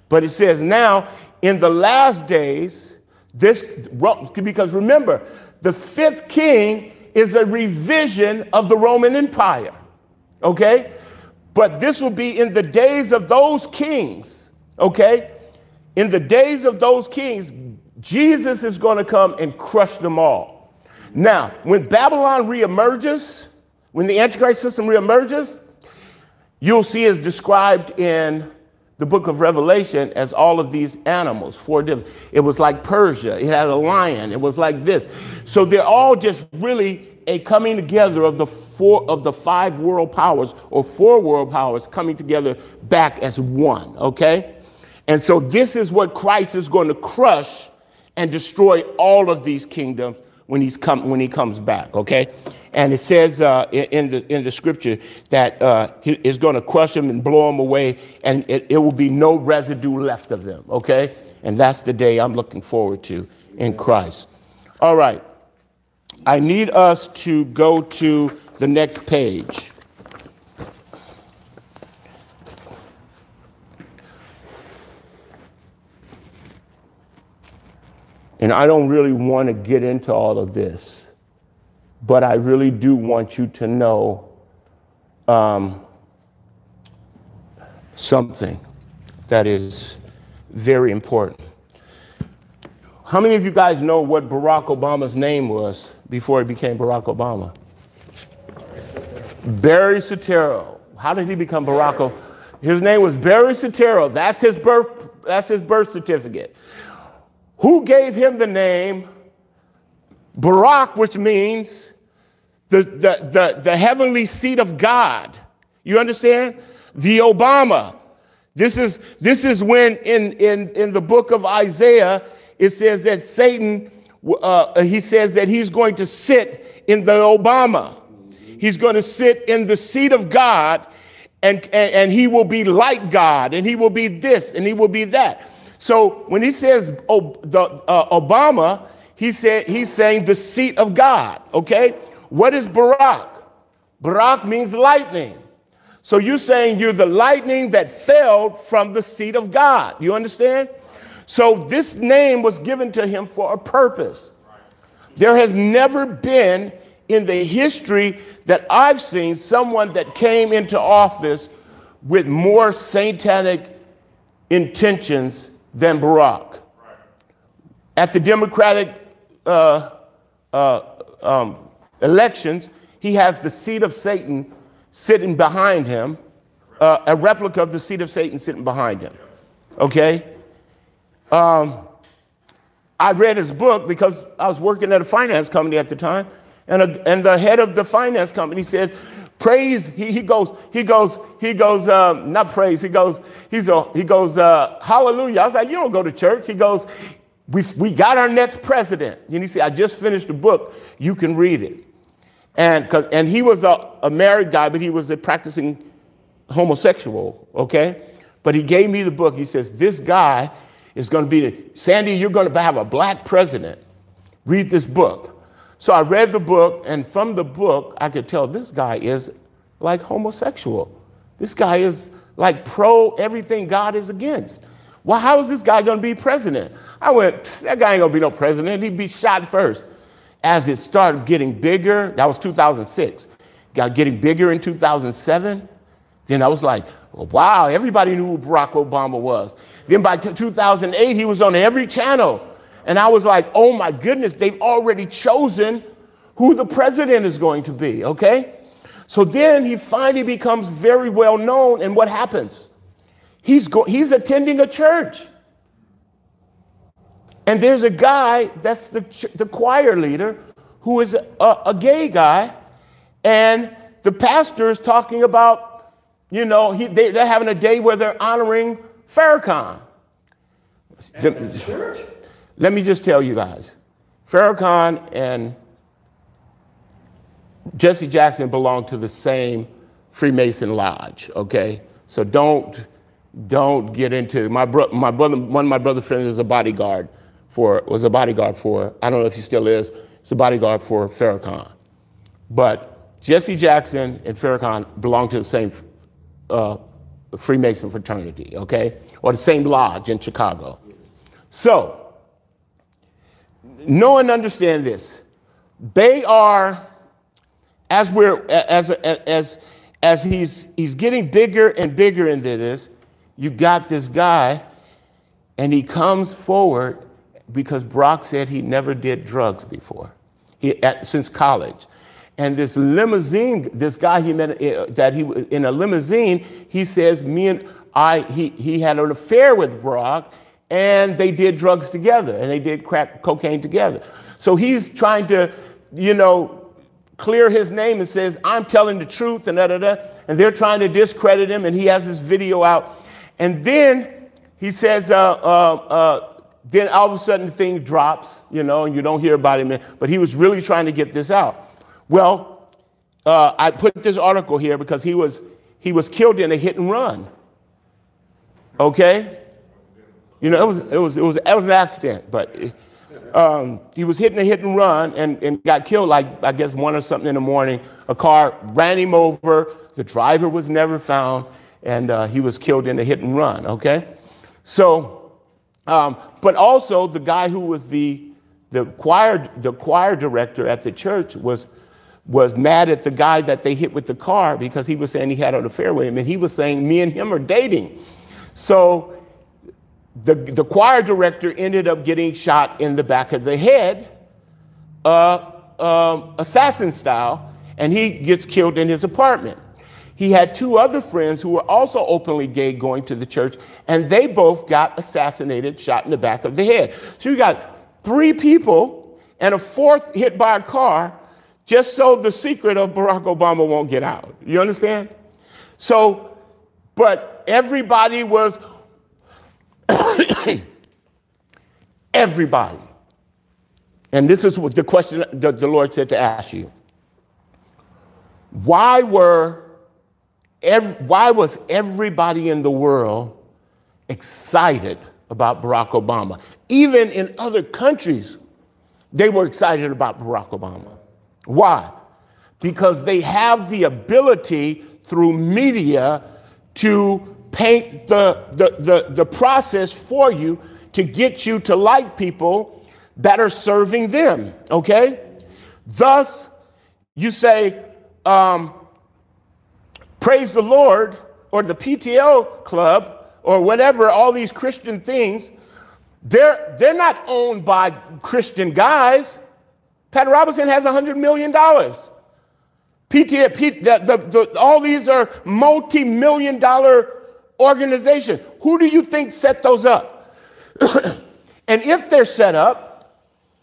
But it says now, in the last days, this, because remember, the fifth king is a revision of the Roman Empire, okay? But this will be in the days of those kings, okay? In the days of those kings, Jesus is going to come and crush them all. Now, when Babylon reemerges, when the Antichrist system reemerges, you'll see is described in the book of Revelation as all of these animals. Four different. It was like Persia. It had a lion. It was like this. So they're all just really a coming together of the four of the five world powers or four world powers coming together back as one. Okay, and so this is what Christ is going to crush and destroy all of these kingdoms when he's come when he comes back. Okay, and it says uh, in the in the scripture that uh, he is going to crush them and blow them away, and it, it will be no residue left of them. Okay, and that's the day I'm looking forward to in Christ. All right, I need us to go to the next page. And I don't really want to get into all of this, but I really do want you to know um, something that is very important. How many of you guys know what Barack Obama's name was before he became Barack Obama? Barry Soetoro. How did he become Barack His name was Barry Soetoro. That's his birth. That's his birth certificate who gave him the name Barak, which means the, the, the, the heavenly seat of God. You understand? The Obama. This is, this is when in, in, in the book of Isaiah, it says that Satan, uh, he says that he's going to sit in the Obama. He's going to sit in the seat of God and, and, and he will be like God and he will be this and he will be that. So when he says oh, the, uh, Obama, he said he's saying the seat of God. Okay, what is Barak? Barak means lightning. So you're saying you're the lightning that fell from the seat of God. You understand? So this name was given to him for a purpose. There has never been in the history that I've seen someone that came into office with more satanic intentions than Barack. At the Democratic uh, uh, um, elections, he has the seat of Satan sitting behind him, uh, a replica of the seat of Satan sitting behind him. Okay? Um, I read his book because I was working at a finance company at the time, and, a, and the head of the finance company said, praise he, he goes he goes he goes um, not praise he goes he's a, he goes uh, hallelujah. I was like you don't go to church. He goes we, we got our next president. And he said i just finished the book. You can read it. And and he was a, a married guy but he was a practicing homosexual okay? But he gave me the book. He says this guy is going to be the, sandy you're going to have a black president. Read this book so I read the book, and from the book, I could tell this guy is like homosexual. This guy is like pro everything God is against. Well, how is this guy going to be president? I went, that guy ain't going to be no president. He'd be shot first. As it started getting bigger, that was 2006, got getting bigger in 2007. Then I was like, well, wow, everybody knew who Barack Obama was. Then by 2008, he was on every channel. And I was like, oh my goodness, they've already chosen who the president is going to be, okay? So then he finally becomes very well known, and what happens? He's, go, he's attending a church. And there's a guy that's the, the choir leader who is a, a gay guy. And the pastor is talking about, you know, he, they, are having a day where they're honoring Farrakhan. The, let me just tell you guys Farrakhan and Jesse Jackson belong to the same Freemason lodge, okay? So don't don't get into my bro, my brother one of my brother friends is a bodyguard for was a bodyguard for I don't know if he still is. It's a bodyguard for Farrakhan. But Jesse Jackson and Farrakhan belong to the same uh, Freemason fraternity, okay? Or the same lodge in Chicago. So, know and understand this. They are, as we're as as as he's he's getting bigger and bigger into this, you got this guy, and he comes forward because Brock said he never did drugs before, he, at, since college. And this limousine, this guy he met uh, that he in a limousine, he says, me and I, he, he had an affair with Brock, and they did drugs together, and they did crack cocaine together. So he's trying to, you know, clear his name and says, I'm telling the truth, and da da da. And they're trying to discredit him, and he has this video out. And then he says, uh, uh, uh, then all of a sudden the thing drops, you know, and you don't hear about him. But he was really trying to get this out. Well, uh, I put this article here because he was he was killed in a hit and run. Okay, you know it was it was it was, it was an accident, but um, he was hitting a hit and run and, and got killed like I guess one or something in the morning. A car ran him over. The driver was never found, and uh, he was killed in a hit and run. Okay, so um, but also, the guy who was the, the, choir, the choir director at the church was, was mad at the guy that they hit with the car because he was saying he had an affair with him. And he was saying, Me and him are dating. So the, the choir director ended up getting shot in the back of the head, uh, uh, assassin style, and he gets killed in his apartment. He had two other friends who were also openly gay going to the church, and they both got assassinated, shot in the back of the head. So you got three people and a fourth hit by a car just so the secret of Barack Obama won't get out. You understand? So, but everybody was, everybody. And this is what the question that the Lord said to ask you. Why were Every, why was everybody in the world excited about Barack Obama? Even in other countries, they were excited about Barack Obama. Why? Because they have the ability through media to paint the, the, the, the process for you to get you to like people that are serving them, okay? Thus, you say, um, praise the Lord or the PTL club or whatever, all these Christian things, they're, they're not owned by Christian guys. Pat Robertson has $100 million. PTA, P, the, the, the, all these are multi million dollar organizations. Who do you think set those up? and if they're set up,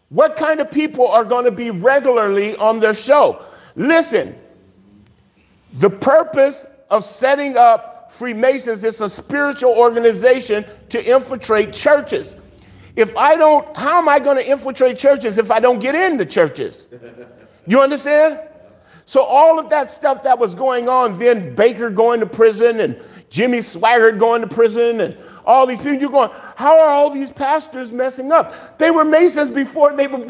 what kind of people are going to be regularly on their show? Listen, the purpose of setting up Freemasons is a spiritual organization to infiltrate churches. If I don't, how am I going to infiltrate churches if I don't get into churches? You understand? So all of that stuff that was going on, then Bakker going to prison and Jimmy Swaggart going to prison and all these people, you're going, how are all these pastors messing up? They were Masons before they were,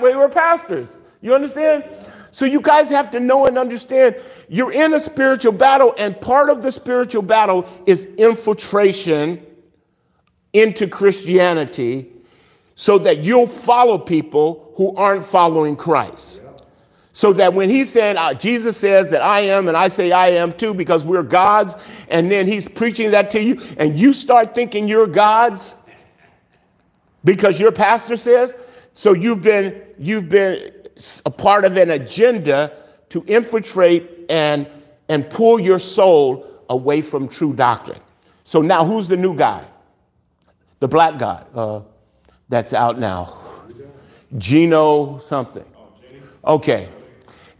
they were pastors. You understand? So you guys have to know and understand you're in a spiritual battle, and part of the spiritual battle is infiltration into Christianity so that you'll follow people who aren't following Christ. So that when he's saying, uh, Jesus says that I am, and I say I am too, because we're gods, and then he's preaching that to you, and you start thinking you're gods because your pastor says, so you've been, you've been a part of an agenda to infiltrate and, and pull your soul away from true doctrine. So now who's the new guy? The black guy uh, that's out now. Gino something. Okay.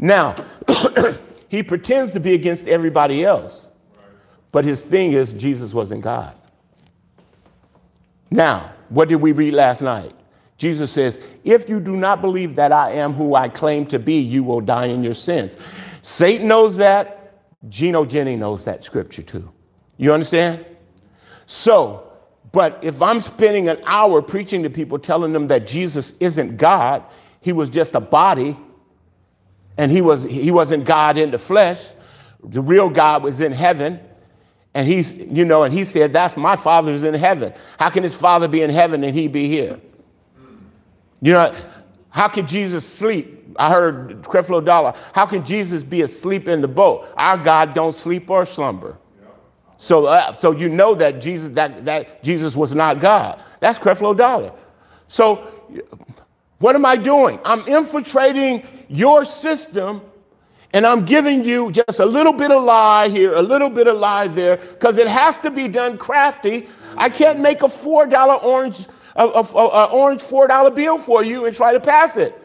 Now, he pretends to be against everybody else, but his thing is Jesus wasn't God. Now, what did we read last night? Jesus says, If you do not believe that I am who I claim to be, you will die in your sins. Satan knows that. Gino Jenny knows that scripture too. You understand? So, but if I'm spending an hour preaching to people, telling them that Jesus isn't God, he was just a body, and he, was, he wasn't God in the flesh, the real God was in heaven. And he's, you know, and he said, That's my father's in heaven. How can his father be in heaven and he be here? You know, how can Jesus sleep? I heard Creflo Dollar. How can Jesus be asleep in the boat? Our God don't sleep or slumber. So, uh, so you know that Jesus that, that Jesus was not God. That's Creflo Dollar. So, what am I doing? I'm infiltrating your system, and I'm giving you just a little bit of lie here, a little bit of lie there, because it has to be done crafty. I can't make a four dollar orange a, a, a orange four dollar bill for you and try to pass it.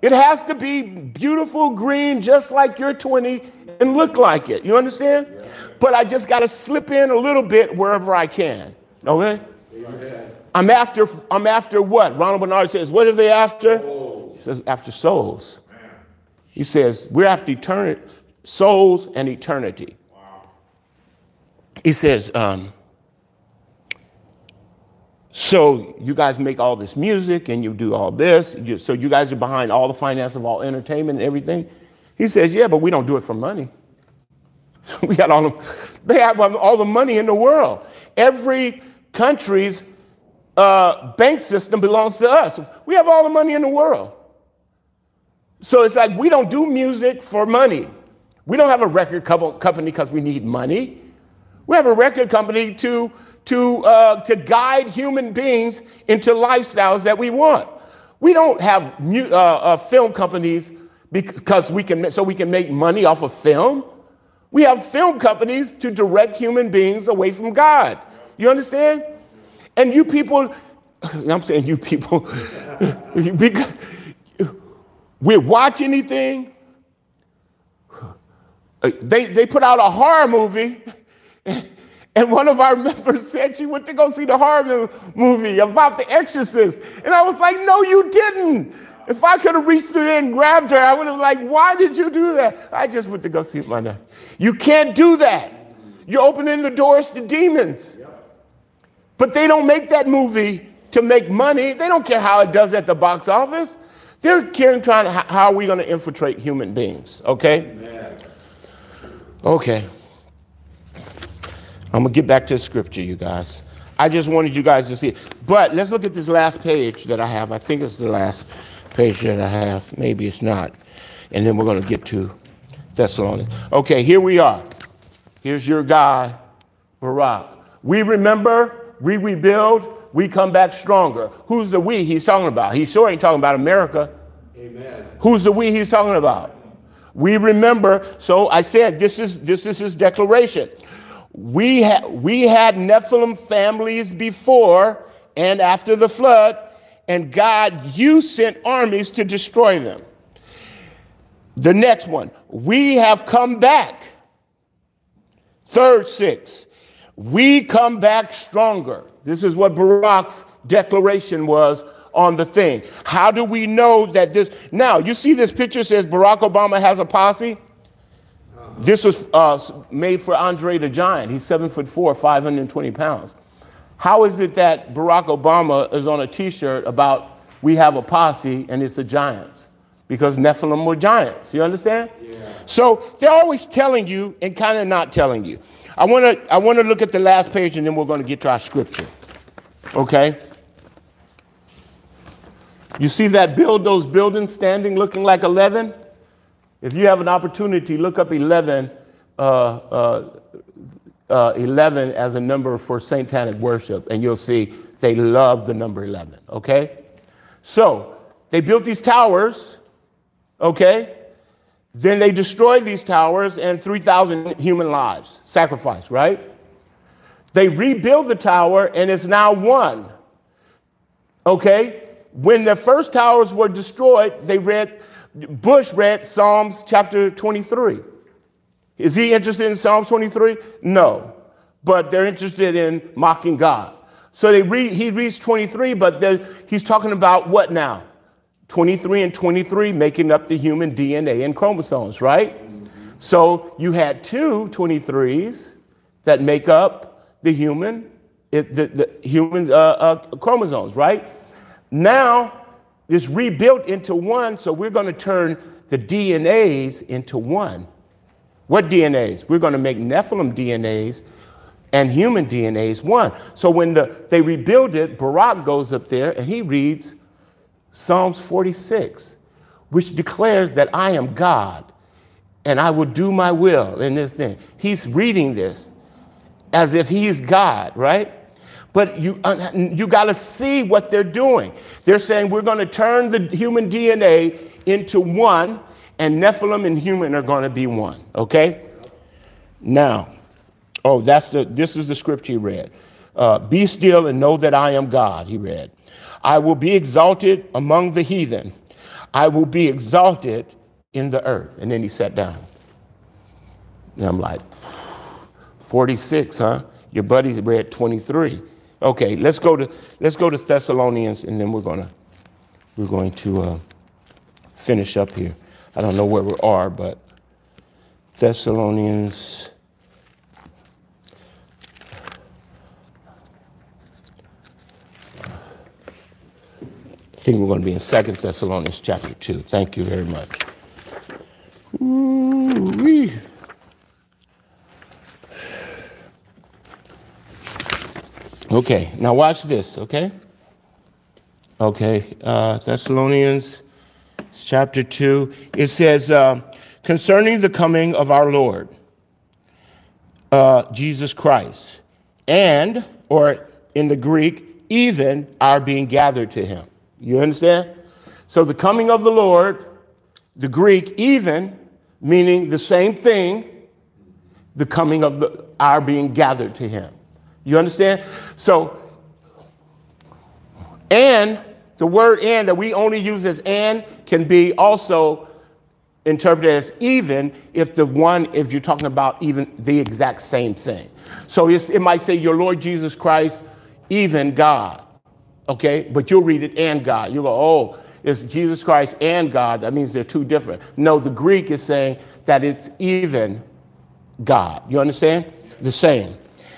It has to be beautiful green, just like your 20, and look like it. You understand? but I just got to slip in a little bit wherever I can. Okay? I'm after, I'm after what? Ronald Bernard says, what are they after? Souls. He says, after souls. Man. He says, we're after eternity, souls and eternity. Wow. He says, um, so you guys make all this music and you do all this. You, so you guys are behind all the finance of all entertainment and everything. He says, yeah, but we don't do it for money. we got all the, they have all the money in the world. Every country's uh, bank system belongs to us. We have all the money in the world. So it's like we don't do music for money. We don't have a record company because we need money. We have a record company to, to, uh, to guide human beings into lifestyles that we want. We don't have mu- uh, uh film companies because we can, so we can make money off of film. We have film companies to direct human beings away from God. You understand? And you people, I'm saying you people, because we watch anything. Uh, they, they put out a horror movie, and one of our members said she went to go see the horror movie about the exorcist. And I was like, no, you didn't. If I could have reached through there and grabbed her, I would have like, why did you do that? I just went to go see my nephew. You can't do that. You're opening the doors to demons. But they don't make that movie to make money. They don't care how it does at the box office. They're caring trying how are we going to infiltrate human beings, okay? Okay. I'm going to get back to the scripture, you guys. I just wanted you guys to see it. But let's look at this last page that I have. I think it's the last page that I have. Maybe it's not. And then we're going to get to Thessalonians. Okay, here we are. Here's your guy, Barak. We remember, we rebuild, we come back stronger. Who's the we he's talking about? He sure ain't talking about America. Amen. Who's the we he's talking about? We remember, so I said this is this is his declaration. We had we had Nephilim families before and after the flood, and God, you sent armies to destroy them. The next one, we have come back. Third six, we come back stronger. This is what Barack's declaration was on the thing. How do we know that this? Now, you see this picture says Barack Obama has a posse. This was uh, made for Andre the Giant. He's seven foot four, 520 pounds. How is it that Barack Obama is on a t shirt about we have a posse and it's a giants? Because Nephilim were giants. You understand? Yeah. So they're always telling you and kind of not telling you. I want to I want to look at the last page and then we're going to get to our scripture. Okay? You see that build those buildings standing looking like 11? If you have an opportunity, look up 11 uh, uh, uh, 11 as a number for satanic worship, and you'll see they love the number 11, okay? So they built these towers, okay? Then they destroyed these towers and 3,000 human lives sacrificed, right? They rebuild the tower and it's now one. Okay? When the first towers were destroyed, they read, Bush read Psalms chapter 23. Is he interested in Psalms 23? No. But they're interested in mocking God. So they read, he reads 23, but he's talking about what now? 23 and 23 making up the human DNA and chromosomes, right? So you had two 23s that make up the human, the, the human uh, uh, chromosomes, right? Now it's rebuilt into one, so we're going to turn the DNAs into one. What DNAs? We're going to make Nephilim DNAs and human DNAs one. So when the, they rebuild it, Barak goes up there and he reads Psalms 46, which declares that I am God and I will do my will in this thing. He's reading this as if he is God, right? But you, you got to see what they're doing. They're saying we're going to turn the human DNA into one, and Nephilim and human are going to be one. Okay? Now, oh, that's the. This is the scripture he read. Uh, be still and know that I am God. He read. I will be exalted among the heathen. I will be exalted in the earth. And then he sat down. And I'm like, 46, huh? Your buddy read 23. Okay, let's go to let's go to Thessalonians, and then we're gonna we're going to uh, finish up here. I don't know where we are, but Thessalonians. Think we're going to be in Second Thessalonians chapter 2. Thank you very much. Ooh-wee. Okay, now watch this, okay? Okay, uh, Thessalonians chapter 2. It says, uh, concerning the coming of our Lord, uh, Jesus Christ, and, or in the Greek, even our being gathered to him. You understand? So the coming of the Lord, the Greek, even, meaning the same thing, the coming of the, our being gathered to him. You understand? So, and the word and that we only use as and can be also interpreted as even if the one, if you're talking about even the exact same thing. So it might say your Lord Jesus Christ, even God. Okay? But you'll read it and God. You go, oh, it's Jesus Christ and God. That means they're two different. No, the Greek is saying that it's even God. You understand? The same.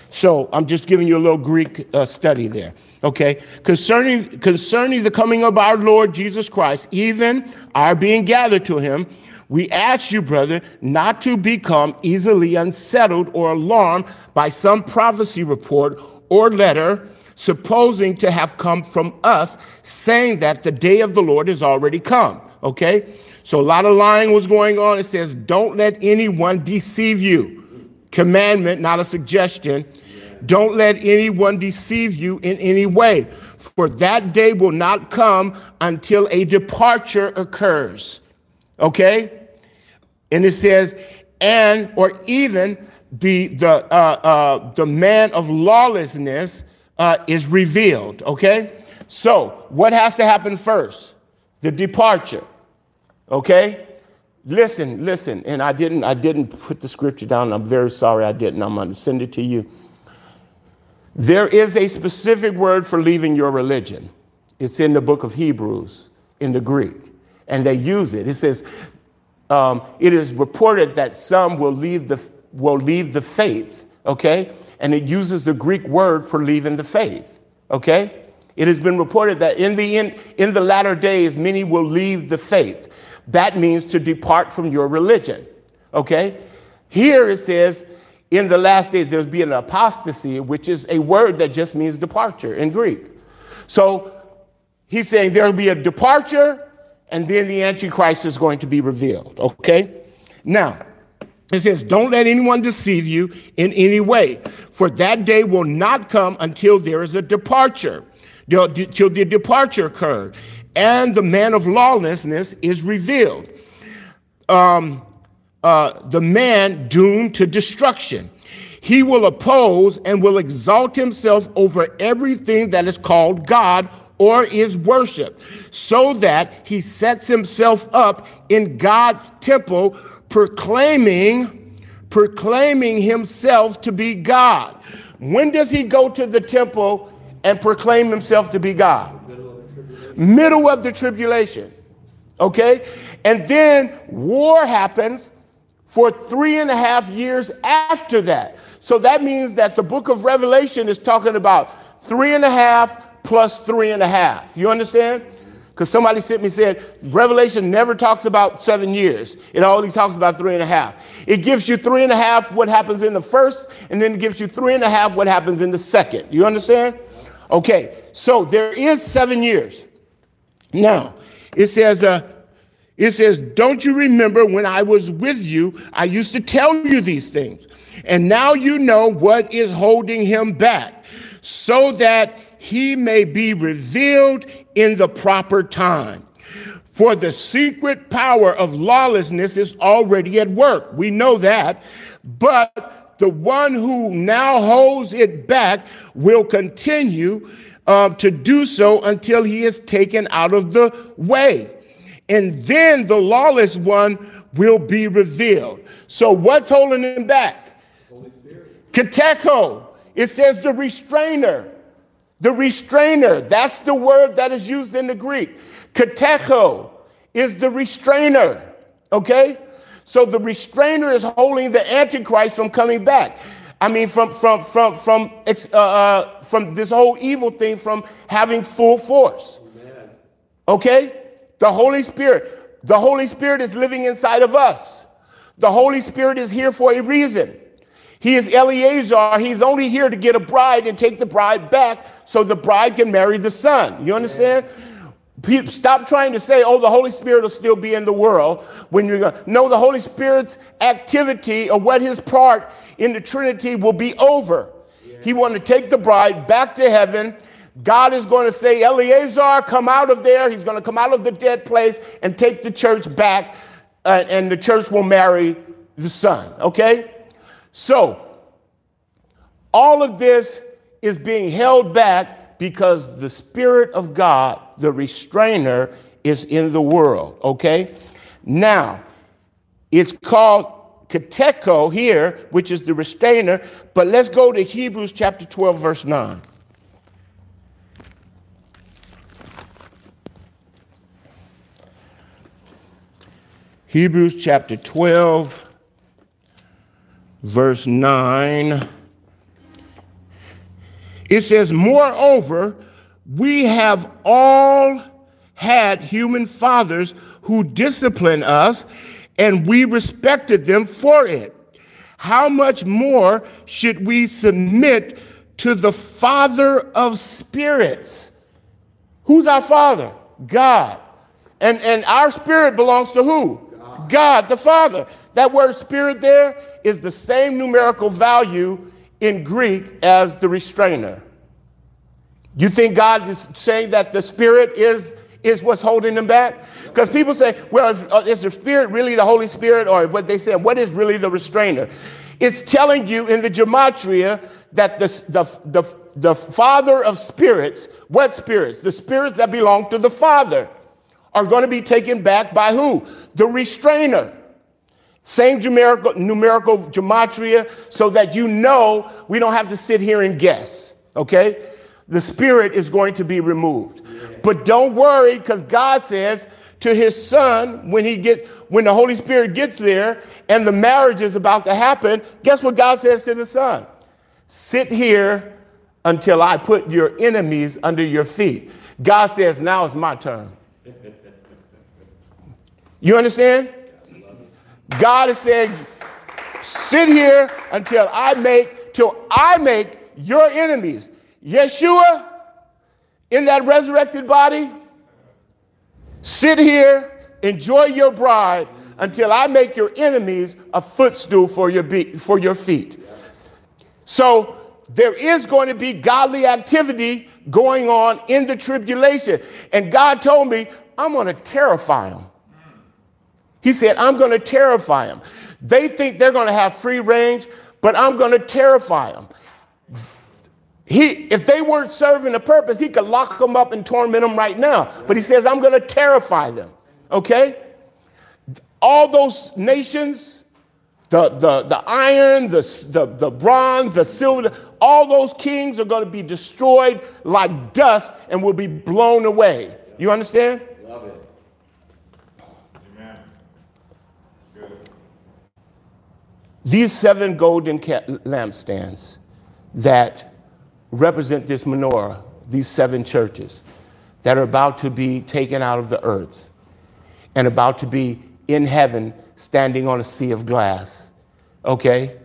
So I'm just giving you a little Greek uh, study there. Okay, concerning concerning the coming of our Lord Jesus Christ, even our being gathered to him, we ask you, brother, not to become easily unsettled or alarmed by some prophecy report or letter, supposing to have come from us, saying that the day of the Lord is already come. Okay, so a lot of lying was going on. It says, "Don't let anyone deceive you." Commandment, not a suggestion don't let anyone deceive you in any way, for that day will not come until a departure occurs. Okay? And it says, and or even the the uh, uh, the man of lawlessness uh, is revealed. Okay, so what has to happen first? The departure. Okay, listen, listen. And I didn't I didn't put the scripture down. I'm very sorry I didn't. I'm going to send it to you. There is a specific word for leaving your religion. It's in the book of Hebrews in the Greek, and they use it. It says, um, It is reported that some will leave, the, will leave the faith, okay? And it uses the Greek word for leaving the faith, okay? It has been reported that in the, in, in the latter days, many will leave the faith. That means to depart from your religion, okay? Here it says, in the last days there'll be an apostasy, which is a word that just means departure in Greek. So he's saying there'll be a departure, and then the Antichrist is going to be revealed. Okay? Now, it says, Don't let anyone deceive you in any way, for that day will not come until there is a departure, till the departure occurred, and the man of lawlessness is revealed. Um, uh, the man doomed to destruction. he will oppose and will exalt himself over everything that is called God or is worship, so that he sets himself up in God's temple, proclaiming, proclaiming himself to be God. When does he go to the temple and proclaim himself to be God? Middle of the tribulation. Okay? And then war happens for three and a half years after that. So that means that the book of Revelation is talking about three and a half plus three and a half. You understand? Because somebody sent me said Revelation never talks about seven years. It only talks about three and a half. It gives you three and a half what happens in the first, and then it gives you three and a half what happens in the second. You understand? Okay, so there is seven years. Now, it says, uh, it says, Don't you remember when I was with you? I used to tell you these things. And now you know what is holding him back, so that he may be revealed in the proper time. For the secret power of lawlessness is already at work. We know that. But the one who now holds it back will continue uh, to do so until he is taken out of the way. And then the lawless one will be revealed. So, what's holding him back? Katecho. It says the restrainer. The restrainer. That's the word that is used in the Greek. Katecho is the restrainer. Okay? So the restrainer is holding the Antichrist from coming back. I mean, from from from from uh, uh, from this whole evil thing from having full force. Okay, the Holy Spirit. The Holy Spirit is living inside of us. The Holy Spirit is here for a reason. He is Eleazar. He's only here to get a bride and take the bride back so the bride can marry the son. You understand? Stop trying to say, oh, the Holy Spirit will still be in the world when you're going know the Holy Spirit's activity or what his part in the Trinity will be over. Yeah. He want to take the bride back to heaven. God is going to say, Eleazar, come out of there. He's going to come out of the dead place and take the church back, uh, and the church will marry the son. Okay? So, all of this is being held back because the Spirit of God, the restrainer, is in the world. Okay? Now, it's called katecho here, which is the restrainer, but let's go to Hebrews chapter 12, verse 9. Hebrews chapter 12, verse 9. It says, Moreover, we have all had human fathers who discipline us and we respected them for it. How much more should we submit to the Father of spirits? Who's our Father? God. And, and our spirit belongs to who? God. God, the Father. That word spirit there is the same numerical value in Greek as the restrainer. You think God is saying that the spirit is is what's holding them back? Because people say, well, if, uh, is the Spirit really the Holy Spirit? Or what they say, what is really the restrainer? It's telling you in the gematria that the, the, the, the Father of spirits, what spirits? The spirits that belong to the Father are going to be taken back by who? The restrainer. Same numerical, numerical gematria so that you know we don't have to sit here and guess, okay? The spirit is going to be removed. But don't worry, because God says to his son, when he get when the Holy Spirit gets there and the marriage is about to happen, guess what God says to the son? Sit here until I put your enemies under your feet. God says, now it's my turn. You understand? God is saying, sit here until I make, till I make your enemies. Yeshua, in that resurrected body, sit here, enjoy your bride until I make your enemies a footstool for your, be- for your feet. So there is going to be godly activity going on in the tribulation. And God told me, I'm going to terrify them. He said, I'm going to terrify them. They think they're going to have free range, but I'm going to terrify them. He, if they weren't serving a purpose, he could lock them up and torment them right now. But he says, I'm going to terrify them. Okay? All those nations, the, the, the iron, the, the, the bronze, the silver, all those kings are going to be destroyed like dust and will be blown away. You understand? Love it. Amen. These seven golden lampstands that represent this menorah, these seven churches that are about to be taken out of the earth and about to be in heaven standing on a sea of glass, okay?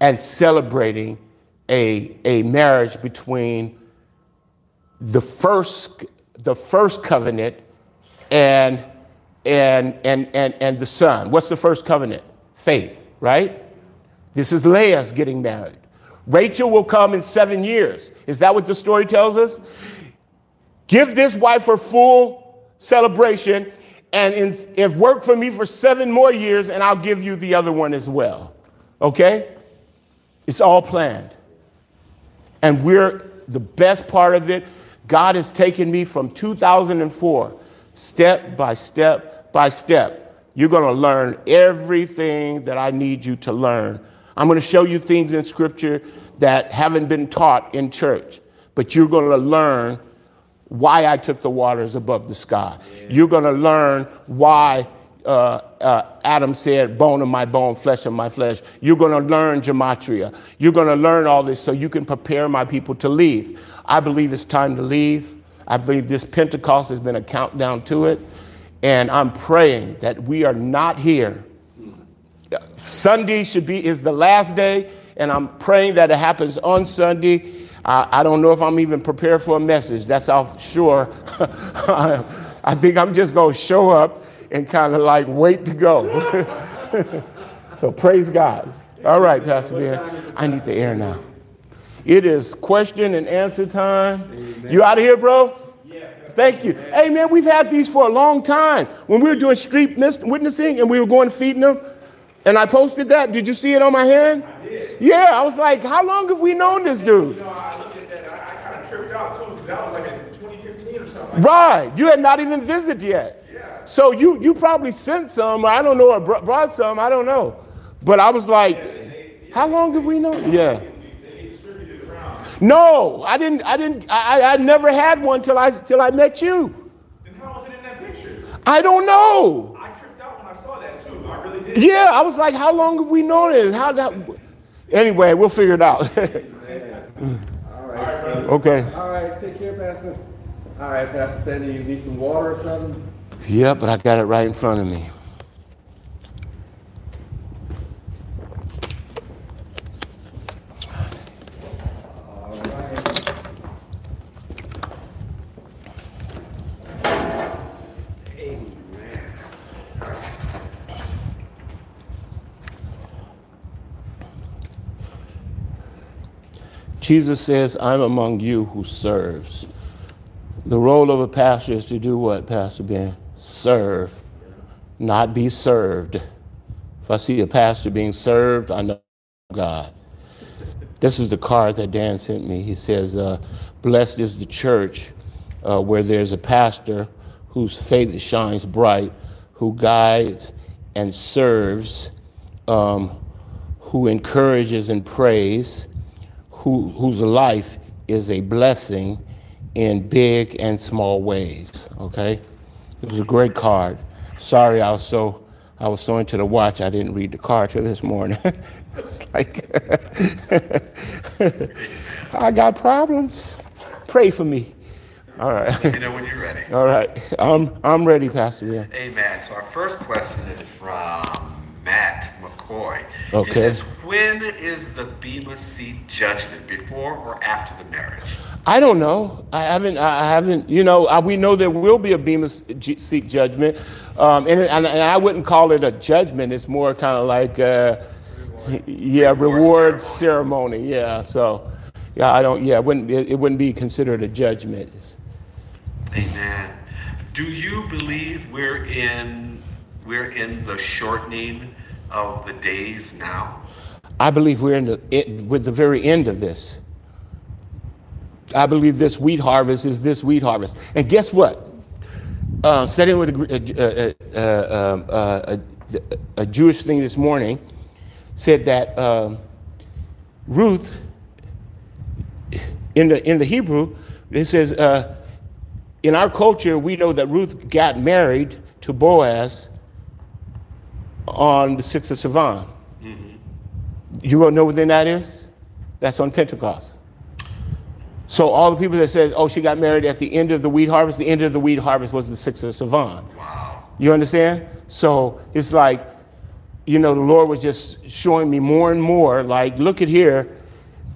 And celebrating a, a marriage between the first, the first covenant and, and, and, and, and the son. What's the first covenant? Faith, right? This is Leah's getting married. Rachel will come in seven years. Is that what the story tells us? Give this wife her full celebration, and in, if work for me for seven more years, and I'll give you the other one as well. Okay? It's all planned. And we're the best part of it. God has taken me from 2004, step by step by step. You're going to learn everything that I need you to learn I'm going to show you things in Scripture that haven't been taught in church, but you're going to learn why I took the waters above the sky. Yeah. You're going to learn why uh, uh, Adam said, bone of my bone, flesh of my flesh. You're going to learn gematria. You're going to learn all this so you can prepare my people to leave. I believe it's time to leave. I believe this Pentecost has been a countdown to it. And I'm praying that we are not here Sunday should be is the last day, and I'm praying that it happens on Sunday. Uh, I don't know if I'm even prepared for a message. That's all sure. I think I'm just going to show up and kind of like wait to go. so praise God. All right, Pastor Ben. I need the air now. It is question and answer time. Amen. You out of here, bro? Yeah. Thank you. Hey, man, we've had these for a long time. When we were doing street witnessing and we were going feeding them, and I posted that. Did you see it on my hand? I did. Yeah, I was like, how long have we known this dude?
You know, I looked at that. I, I kind of tripped out too because that was like in 2015 or something. Like
right. That. You had not even visited yet. Yeah. So you you probably sent some. I don't know, or brought some. I don't know. But I was like, yeah, they, yeah. how long have we known? Yeah. No, I didn't. I didn't. I, I never had one till I till I met you.
Then how was it in that picture?
I don't know.
Yeah,
I was like, how long have we known this? How that? Anyway, we'll figure it out.
All right.
Okay.
All right. Take care, Pastor. All right, Pastor Sandy, you need some water or something?
Yeah, but I got it right in front of me. Jesus says, I'm among you who serves. The role of a pastor is to do what, Pastor Ben? Serve, not be served. If I see a pastor being served, I know God. This is the card that Dan sent me. He says, uh, Blessed is the church uh, where there's a pastor whose faith shines bright, who guides and serves, um, who encourages and prays who, whose life is a blessing in big and small ways. Okay, it was a great card. Sorry, I was so I was so into the watch I didn't read the card till this morning. it's like I got problems. Pray for me. All right.
Let me know when you're ready.
All right. I'm I'm ready, Pastor. Yeah.
Amen. So our first question is from Matt McCoy.
Okay. It
says, when is the Bema seat judgment, before or after the marriage?
I don't know. I haven't. I haven't. You know, I, we know there will be a Bema seat judgment, um, and, and, and I wouldn't call it a judgment. It's more kind of like, uh, yeah, reward, reward ceremony. ceremony. Yeah. So, yeah, I don't. Yeah, it wouldn't. It, it wouldn't be considered a judgment.
Amen. Do you believe we're in we're in the shortening of the days now?
I believe we're in the, it, with the very end of this. I believe this wheat harvest is this wheat harvest. And guess what? Uh, studying with a, a, a, a, Jewish thing this morning said that uh, Ruth, in the, in the Hebrew, it says, uh, in our culture, we know that Ruth got married to Boaz on the 6th of Sivan. Mm-hmm. You want to know when that is? That's on Pentecost. So all the people that said, oh, she got married at the end of the wheat harvest, the end of the wheat harvest was the 6th of Sivan. Wow. You understand? So it's like, you know, the Lord was just showing me more and more, like, look at here,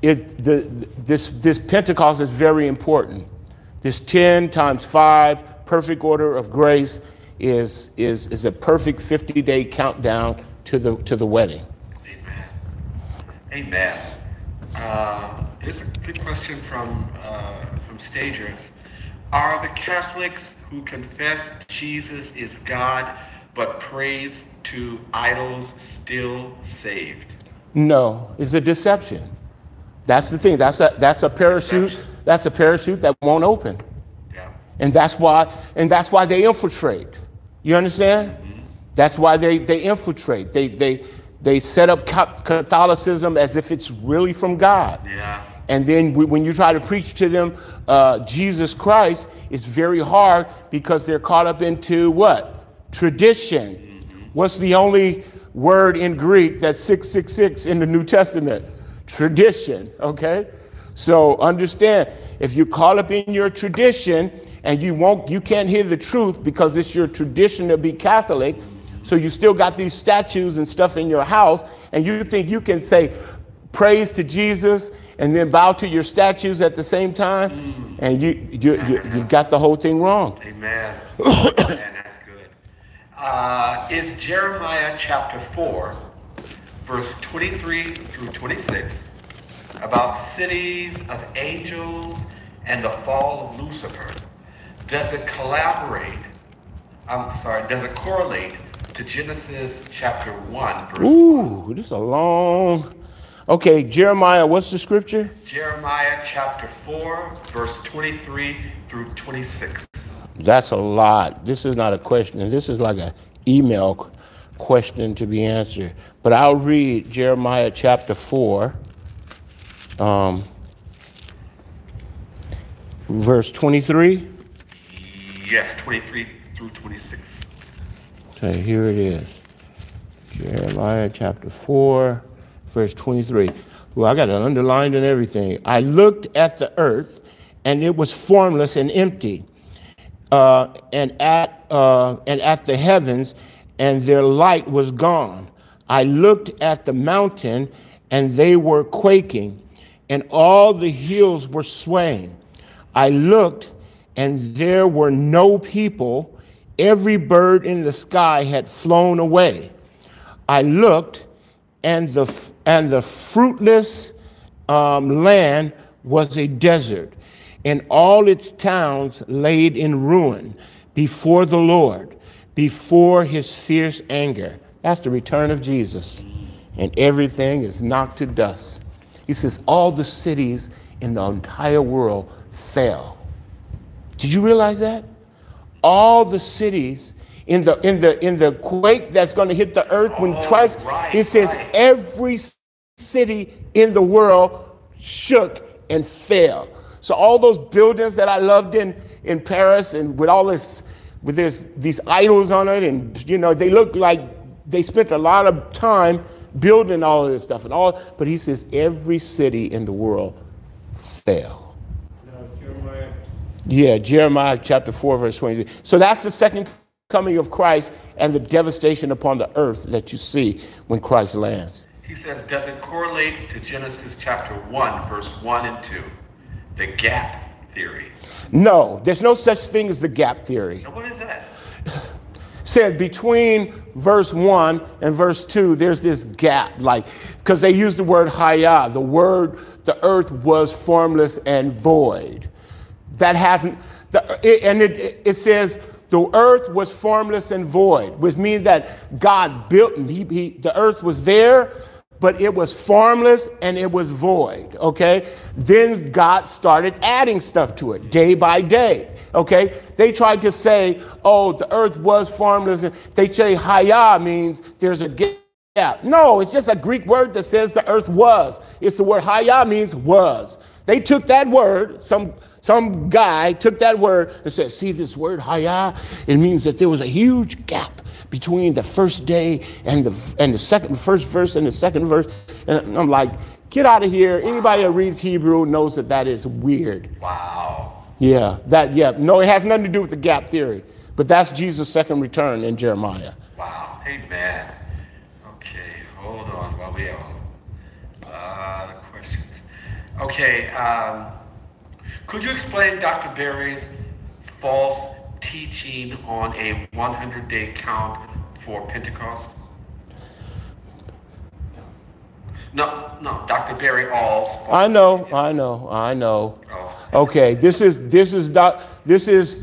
it, the, this, this Pentecost is very important. This 10 times 5 perfect order of grace is, is, is a perfect 50 day countdown to the, to the wedding.
Amen. Amen. Uh, here's a good question from, uh, from Stager. Are the Catholics who confess Jesus is God but praise to idols still saved?
No, it's a deception. That's the thing. That's a that's a parachute. Deception. That's a parachute that won't open. Yeah. And that's why and that's why they infiltrate. You understand? Mm-hmm. That's why they, they infiltrate. They, they, they set up Catholicism as if it's really from God. Yeah. And then when you try to preach to them uh, Jesus Christ, it's very hard because they're caught up into what? Tradition. Mm-hmm. What's the only word in Greek that's 666 in the New Testament? Tradition, okay? So understand, if you call up in your tradition and you won't you can't hear the truth because it's your tradition to be Catholic. So you still got these statues and stuff in your house, and you think you can say praise to Jesus and then bow to your statues at the same time, mm. and you, you, you have got the whole thing wrong.
Amen. Amen. That's good. Uh, is Jeremiah chapter four, verse twenty-three through twenty-six, about cities of angels and the fall of Lucifer? Does it collaborate? I'm sorry, does it correlate to Genesis chapter 1, verse
Ooh, 1? this is a long. Okay, Jeremiah, what's the scripture?
Jeremiah chapter 4, verse 23 through 26.
That's a lot. This is not a question. This is like an email question to be answered. But I'll read Jeremiah chapter 4, um, verse 23.
Yes, 23 through 26.
Okay, here it is. Jeremiah chapter 4, verse 23. Well, I got it underlined and everything. I looked at the earth, and it was formless and empty, uh, and at uh, and at the heavens, and their light was gone. I looked at the mountain, and they were quaking, and all the hills were swaying. I looked, and there were no people. Every bird in the sky had flown away. I looked, and the, and the fruitless um, land was a desert, and all its towns laid in ruin before the Lord, before his fierce anger. That's the return of Jesus. And everything is knocked to dust. He says, All the cities in the entire world fell did you realize that? All the cities in the in the in the quake that's going to hit the earth when oh, Christ right, it says right. every city in the world shook and fell. So all those buildings that I loved in in Paris and with all this with this these idols on it and you know they look like they spent a lot of time building all of this stuff and all but he says every city in the world fell. Yeah, Jeremiah chapter 4, verse 23. So that's the second coming of Christ and the devastation upon the earth that you see when Christ lands.
He says, does it correlate to Genesis chapter 1, verse 1 and 2, the gap theory?
No, there's no such thing as the gap theory.
What is that?
Said between verse 1 and verse 2, there's this gap, like, because they use the word haya, the word, the earth was formless and void that hasn't, the, it, and it, it says, the earth was formless and void, which means that God built, he, he, the earth was there, but it was formless and it was void, okay? Then God started adding stuff to it day by day, okay? They tried to say, oh, the earth was formless. They say haya means there's a gap. No, it's just a Greek word that says the earth was. It's the word haya means was. They took that word, some, some guy took that word and said, see this word haya? It means that there was a huge gap between the first day and the, and the second, first verse and the second verse. And I'm like, get out of here. Anybody that reads Hebrew knows that that is weird.
Wow.
Yeah, that, yeah. No, it has nothing to do with the gap theory, but that's Jesus' second return in Jeremiah.
Wow. Amen. Okay, hold on while we have a lot of questions. Okay, um, could you explain Dr. Berry's false teaching on a 100 day count for Pentecost? No, no, Dr. Barry Alls.
I know, I know, I know.
Oh,
Okay, this is this is doc, this is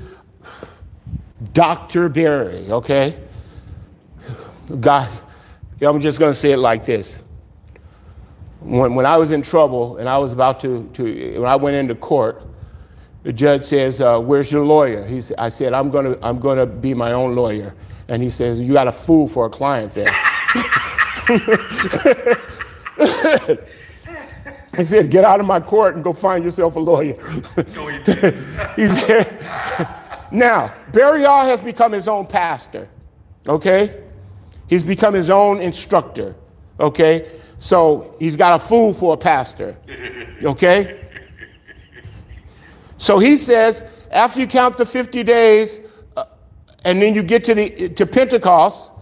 Dr. Barry, okay? God, I'm just gonna say it like this. When, when I was in trouble and I was about to, to when I went into court, the judge says, uh, "Where's your lawyer?" He said, "I said I'm gonna I'm gonna be my own lawyer," and he says, "You got a fool for a client there." I said, "Get out of my court and go find yourself a lawyer."
he.
He said, now, Barry All has become his own pastor, okay? He's become his own instructor, okay? So he's got a fool for a pastor, okay? So he says, after you count the 50 days uh, and then you get to, the, to Pentecost,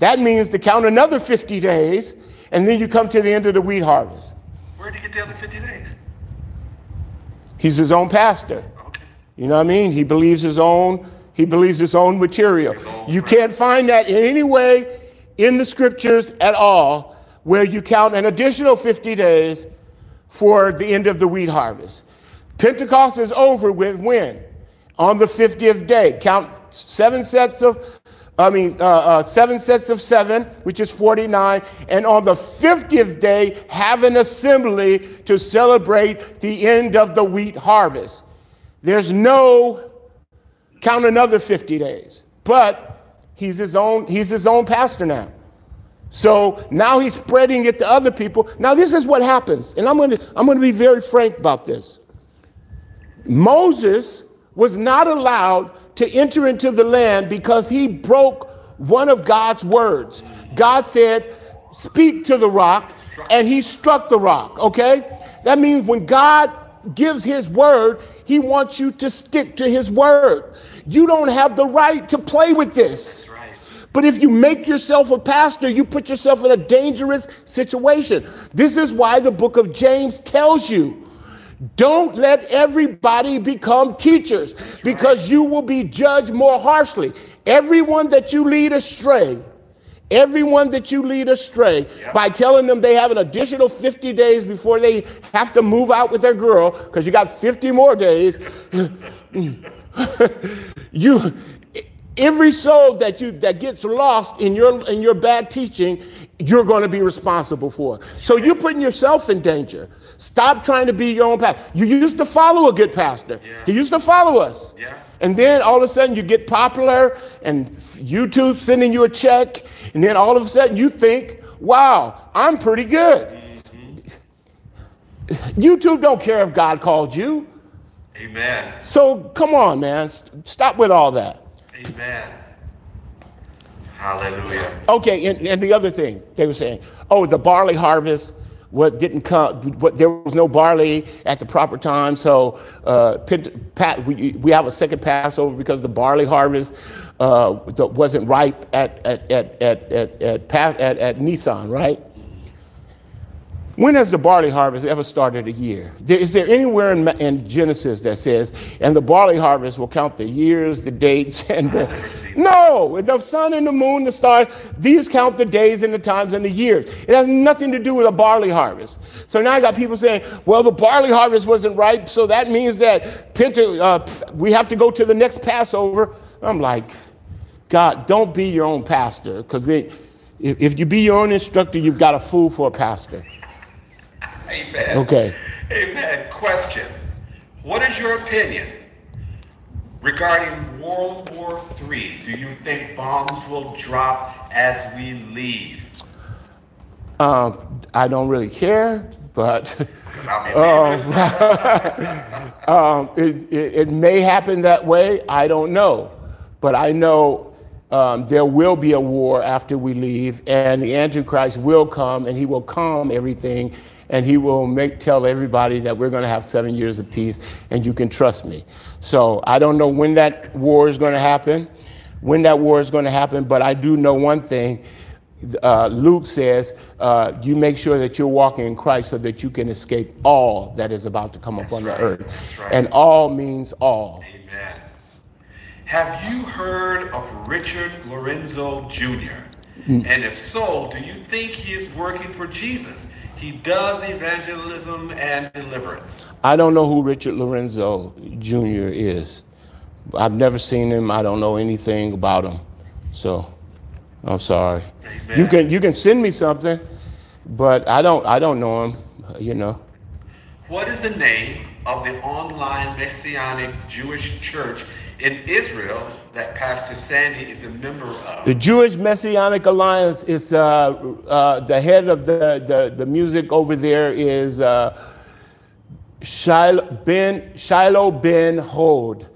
that means to count another 50 days and then you come to the end of the wheat harvest.
Where'd he get the other 50 days?
He's his own pastor.
Okay.
You know what I mean? He believes his own, he believes his own material. You can't find that in any way in the scriptures at all where you count an additional 50 days for the end of the wheat harvest. Pentecost is over with when? On the 50th day. Count seven sets of, I mean, uh, uh, seven sets of seven, which is 49. And on the 50th day, have an assembly to celebrate the end of the wheat harvest. There's no count another 50 days. But he's his own, he's his own pastor now. So now he's spreading it to other people. Now this is what happens. And I'm to I'm going to be very frank about this. Moses was not allowed to enter into the land because he broke one of God's words. God said, "Speak to the rock," and he struck the rock, okay? That means when God gives his word, he wants you to stick to his word. You don't have the right to play with this. But if you make yourself a pastor, you put yourself in a dangerous situation. This is why the book of James tells you don't let everybody become teachers because you will be judged more harshly. Everyone that you lead astray, everyone that you lead astray by telling them they have an additional 50 days before they have to move out with their girl because you got 50 more days. you every soul that you that gets lost in your in your bad teaching you're going to be responsible for so you're putting yourself in danger stop trying to be your own pastor you used to follow a good pastor
Yeah.
he used to follow us
Yeah.
and then all of a sudden you get popular and youtube sending you a check and then all of a sudden you think wow i'm pretty good mm-hmm. youtube don't care if god called you
Amen.
so come on man St- stop with all that
Amen. Hallelujah.
Okay, and, and the other thing they were saying, oh, the barley harvest, what didn't come, what, there was no barley at the proper time, so uh, Pent- Pat, we, we have a second Passover because the barley harvest uh, wasn't ripe at at at at at at, Pa- at, at Nisan, right? When has the barley harvest ever started a year? Is there anywhere in, in Genesis that says, and the barley harvest will count the years, the dates, and the. No, the sun and the moon, the stars, these count the days and the times and the years. It has nothing to do with a barley harvest. So now I got people saying, well, the barley harvest wasn't ripe, so that means that Pente- uh, we have to go to the next Passover. I'm like, God, don't be your own pastor, because If, if you be your own instructor, you've got a fool for a pastor.
Amen.
Okay.
Amen. Question. What is your opinion regarding World War III? Do you think bombs will drop as we leave?
Um, I don't really care, but
leaving.
um, it, it, it may happen that way. I don't know. But I know um, there will be a war after we leave, and the Antichrist will come and he will calm everything and he will make tell everybody that we're going to have seven years of peace and you can trust me. So I don't know when that war is going to happen, when that war is going to happen, but I do know one thing. Uh, Luke says, uh, you make sure that you're walking in Christ so that you can escape all that is about to come upon
right.
the earth.
That's right.
And all means all.
Amen. Have you heard of Richard Lorenzo Jr.? And if so, do you think he is working for Jesus? He does evangelism and deliverance.
I don't know who Richard Lorenzo Jr. is. I've never seen him. I don't know anything about him. So I'm sorry.
Amen.
You can you can send me something, but I don't I don't know him. You know.
What is the name of the online Messianic Jewish church in Israel that Pastor Sandy is a member of?
The Jewish Messianic Alliance is uh, uh, the head of the, the, the music over there is uh, Shiloh ben, Shiloh ben Hod.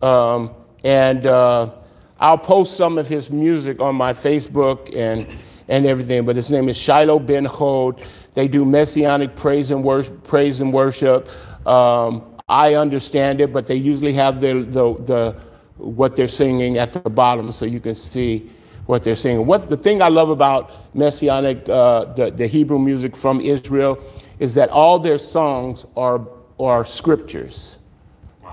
Um, and uh, I'll post some of his music on my Facebook and, and everything, but his name is Shiloh ben Hod. They do Messianic praise and worship. Praise and worship. Um, I understand it, but they usually have the, the, the what they're singing at the bottom so you can see what they're singing. What the thing I love about Messianic, uh, the, the Hebrew music from Israel, is that all their songs are, are scriptures.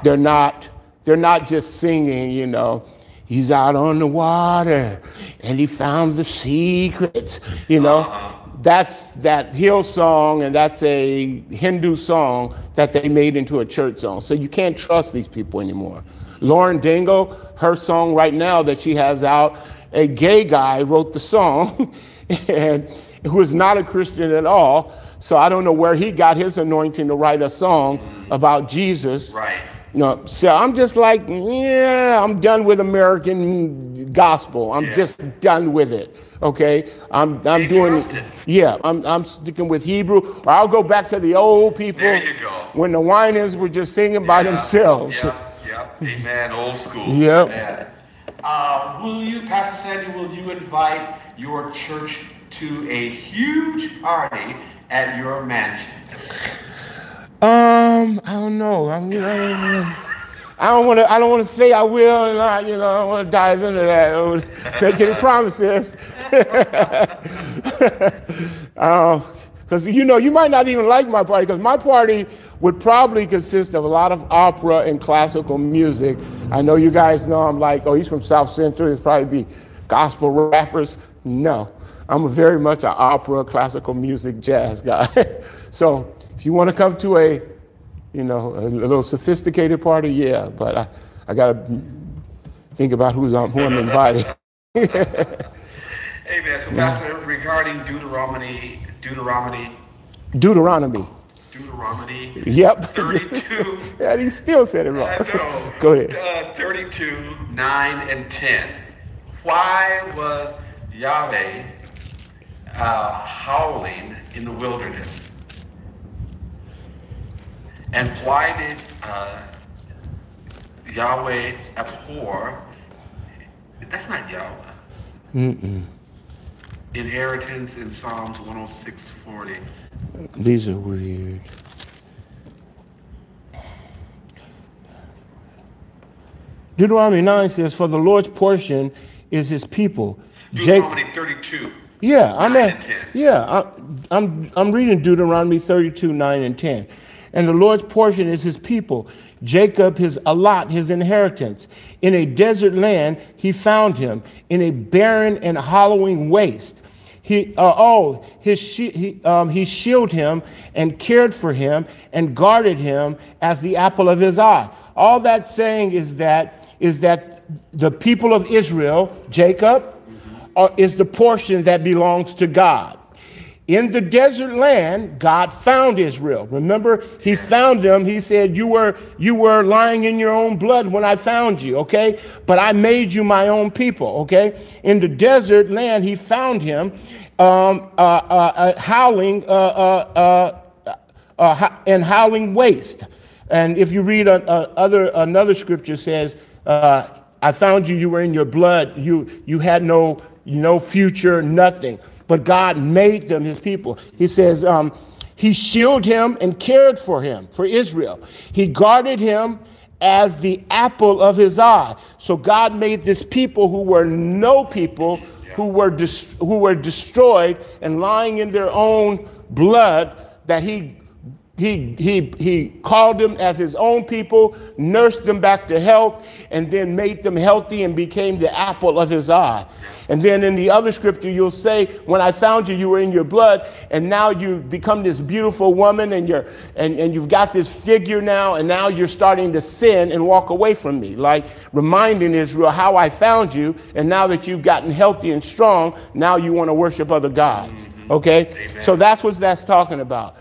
They're not, they're not just singing, you know, he's out on the water and he found the secrets, you know. That's that Hillsong and that's a Hindu song that they made into a church song. So you can't trust these people anymore. Lauren Daigle, her song right now that she has out, a gay guy wrote the song and who is not a Christian at all. So I don't know where he got his anointing to write a song about Jesus.
Right.
You know, so I'm just like, yeah, I'm done with American gospel. I'm
Yeah.
just done with it. Okay, I'm I'm doing,
it.
yeah, I'm I'm sticking with Hebrew. Or I'll go back to the old people
There you go.
when the whiners were just singing by themselves.
Yep, yep. Amen. Old school.
Yep.
Amen. Uh, will you, Pastor Sandy, will you invite your church to a huge party at your mansion?
Um, I don't know. I'm, I don't want to. I don't want to say I will, and I, you know, I don't want to dive into that. I don't Make any promises. Because you know, you might not even like my party. Because my party would probably consist of a lot of opera and classical music. I know you guys know I'm like, oh, he's from South Central. It's probably be gospel rappers. No, I'm very much an opera, classical music, jazz guy. so if you want to come to a, you know, a, little sophisticated party, yeah. But I, I got to think about who's on, who I'm inviting.
Amen. So, Pastor, regarding Deuteronomy, Deuteronomy,
Deuteronomy.
Deuteronomy
Yep.
32.
and he still said it wrong.
I know.
Go ahead.
Uh, 32, 9, and 10. Why was Yahweh uh, howling in the wilderness? And why did uh, Yahweh abhor? That's not Yahweh.
Mm-mm.
Inheritance in Psalms 106, 40.
These are weird. Deuteronomy 9 says, For the Lord's portion is his people.
Deuteronomy 32.
yeah, I'm at,
and 10.
yeah, I, I'm, I'm reading Deuteronomy 32, 9 and 10. And the Lord's portion is his people. Jacob his allot, his inheritance. In a desert land, he found him. In a barren and hollowing waste. He, uh, oh, his he, um, he shielded him and cared for him and guarded him as the apple of his eye. All that's saying is that, is that the people of Israel, Jacob, uh, is the portion that belongs to God. In the desert land, God found Israel. Remember, he found them. He said, you were, you were lying in your own blood when I found you, okay? But I made you my own people, okay? In the desert land, he found him um, uh, uh, uh howling uh, uh, and howling waste. And if you read a, a other, another scripture says, I found you, you were in your blood, you, you had no, no future, nothing but God made them his people. He says, um, He shielded him and cared for him, for Israel. He guarded him as the apple of his eye. So God made this people who were no people, who were, dis- who were destroyed and lying in their own blood, that he he, he, he called them as his own people, nursed them back to health, and then made them healthy and became the apple of his eye. And then in the other scripture, you'll say, When I found you, you were in your blood, and now you become this beautiful woman, and, you're, and, and you've got this figure now, and now you're starting to sin and walk away from me. Like reminding Israel how I found you, and now that you've gotten healthy and strong, now you want to worship other gods. Mm-hmm. Okay? Amen. So that's what that's talking about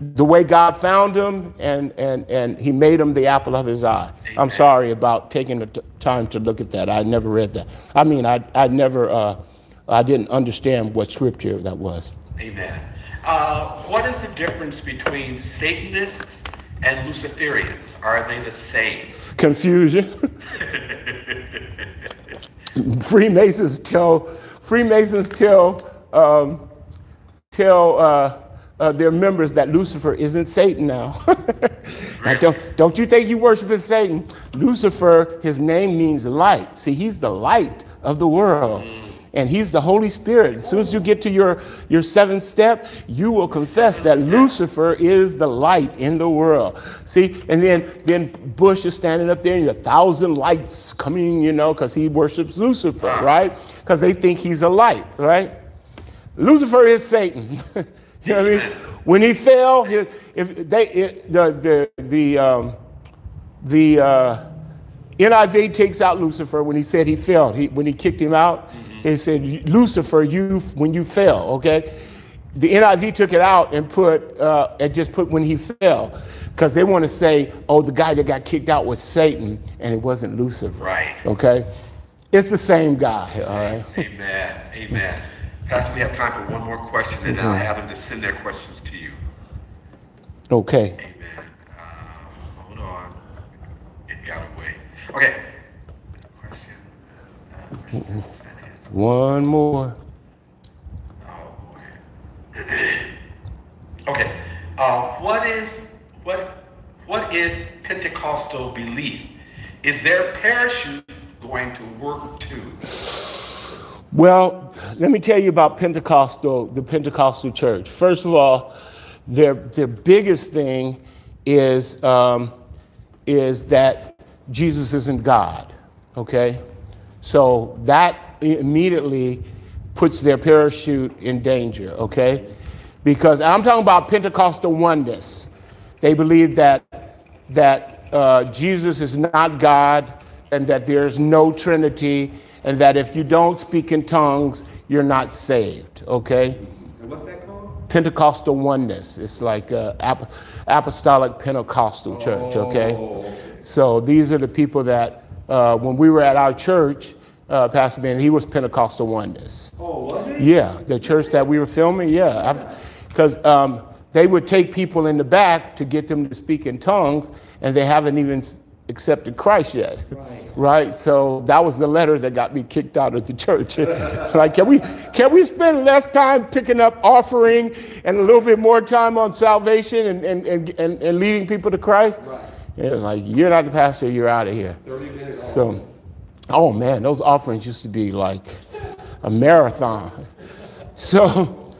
the way God found him, and, and, and he made him the apple of his eye. Amen. I'm sorry about taking the t- time to look at that. I never read that. I mean, I, I never, uh, I didn't understand what scripture that was.
Amen. Uh, what is the difference between Satanists and Luciferians? Are they the same?
Confusion. Freemasons tell, Freemasons tell, um, tell, uh, uh, their members that Lucifer isn't Satan now. now don't, don't you think you worship Satan? Lucifer, his name means light. See, he's the light of the world. And he's the Holy Spirit. As soon as you get to your, your seventh step, you will confess that Lucifer is the light in the world. See, and then, then Bush is standing up there and you have a thousand lights coming, you know, because he worships Lucifer, right? Because they think he's a light, right? Lucifer is Satan. You know what I mean? When he fell, if they the the the um, the uh, NIV takes out Lucifer when he said he fell. He, when he kicked him out, mm-hmm. it said Lucifer, you when you fell. Okay, the NIV took it out and put uh, and just put when he fell because they want to say, oh, the guy that got kicked out was Satan and it wasn't Lucifer.
Right.
Okay, it's the same guy. All right.
Amen. Amen. Pastor, we have time for one more question, and then I'll have them to send their questions to you.
Okay.
Amen. Uh, hold on. It got away. Okay. Question.
One more.
Oh okay. Uh, what is what what is Pentecostal belief? Is their parachute going to work too?
Well, let me tell you about Pentecostal, the Pentecostal church. First of all, their, their biggest thing is, um, is that Jesus isn't God, okay? So that immediately puts their parachute in danger, okay? Because I'm talking about Pentecostal oneness. They believe that, that uh, Jesus is not God and that there's no Trinity and that if you don't speak in tongues, you're not saved, okay?
And what's that called?
Pentecostal oneness. It's like ap- apostolic Pentecostal church, okay? Oh. So these are the people that, uh, when we were at our church, uh, Pastor Ben, he was Pentecostal oneness.
Oh, was he?
Yeah, the church that we were filming, yeah. Because um, they would take people in the back to get them to speak in tongues, and they haven't even accepted Christ yet. Right. right. So that was the letter that got me kicked out of the church. like, can we can we spend less time picking up offering and a little bit more time on salvation and, and, and, and, and leading people to Christ? Right. It was like, you're not the pastor, you're out of here. 30 minutes. So, oh man, those offerings used to be like a marathon. So,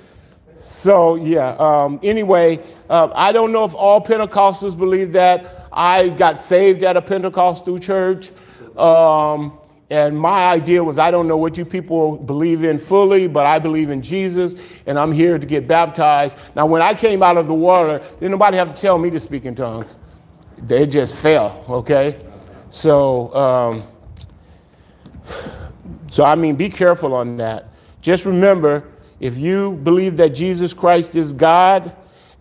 so yeah. Um, anyway, uh, I don't know if all Pentecostals believe that. I got saved at a Pentecostal church. Um, and my idea was I don't know what you people believe in fully, but I believe in Jesus, and I'm here to get baptized. Now, when I came out of the water, didn't nobody have to tell me to speak in tongues. They just fell, okay? So, um, So, I mean, be careful on that. Just remember if you believe that Jesus Christ is God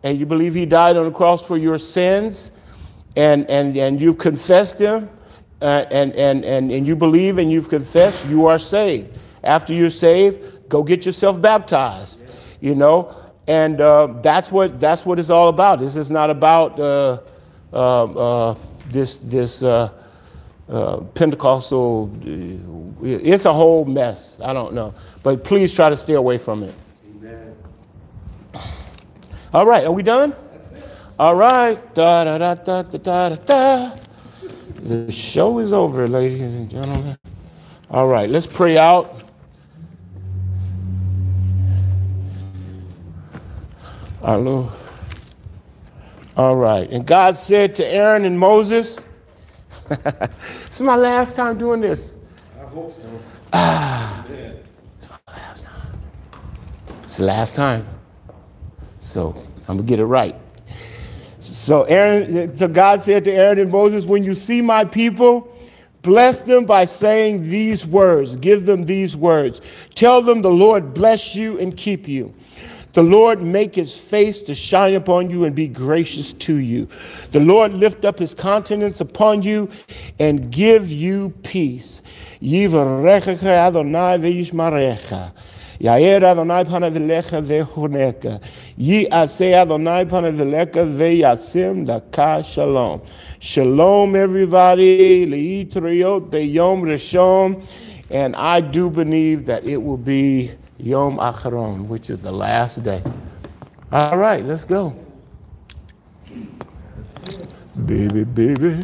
and you believe he died on the cross for your sins and, and, and you've confessed him uh, and, and, and, and you believe and you've confessed, you are saved. After you're saved, go get yourself baptized, you know, and uh, that's, what, that's what it's all about. This is not about uh, uh, uh this, this uh, uh, Pentecostal, it's a whole mess. I don't know. But please try to stay away from it. Amen. All right, are we done? All right. Da, da, da, da, da, da, da. The show is over, ladies and gentlemen. All right, let's pray out. Our Lord. All right. And God said to Aaron and Moses, this is my last time doing this.
I hope so.
Ah, it's my last time. It's the last time. So I'm gonna get it right. So Aaron, so God said to Aaron and Moses, when you see my people, bless them by saying these words. Give them these words. Tell them the Lord bless you and keep you. The Lord make his face to shine upon you and be gracious to you. The Lord lift up his countenance upon you and give you peace. Yair Adonai laka shalom. Shalom, everybody. Leitriot be'yom rishon. And I do believe that it will be Yom Acharon, which is the last day. All right, let's go. Baby, baby.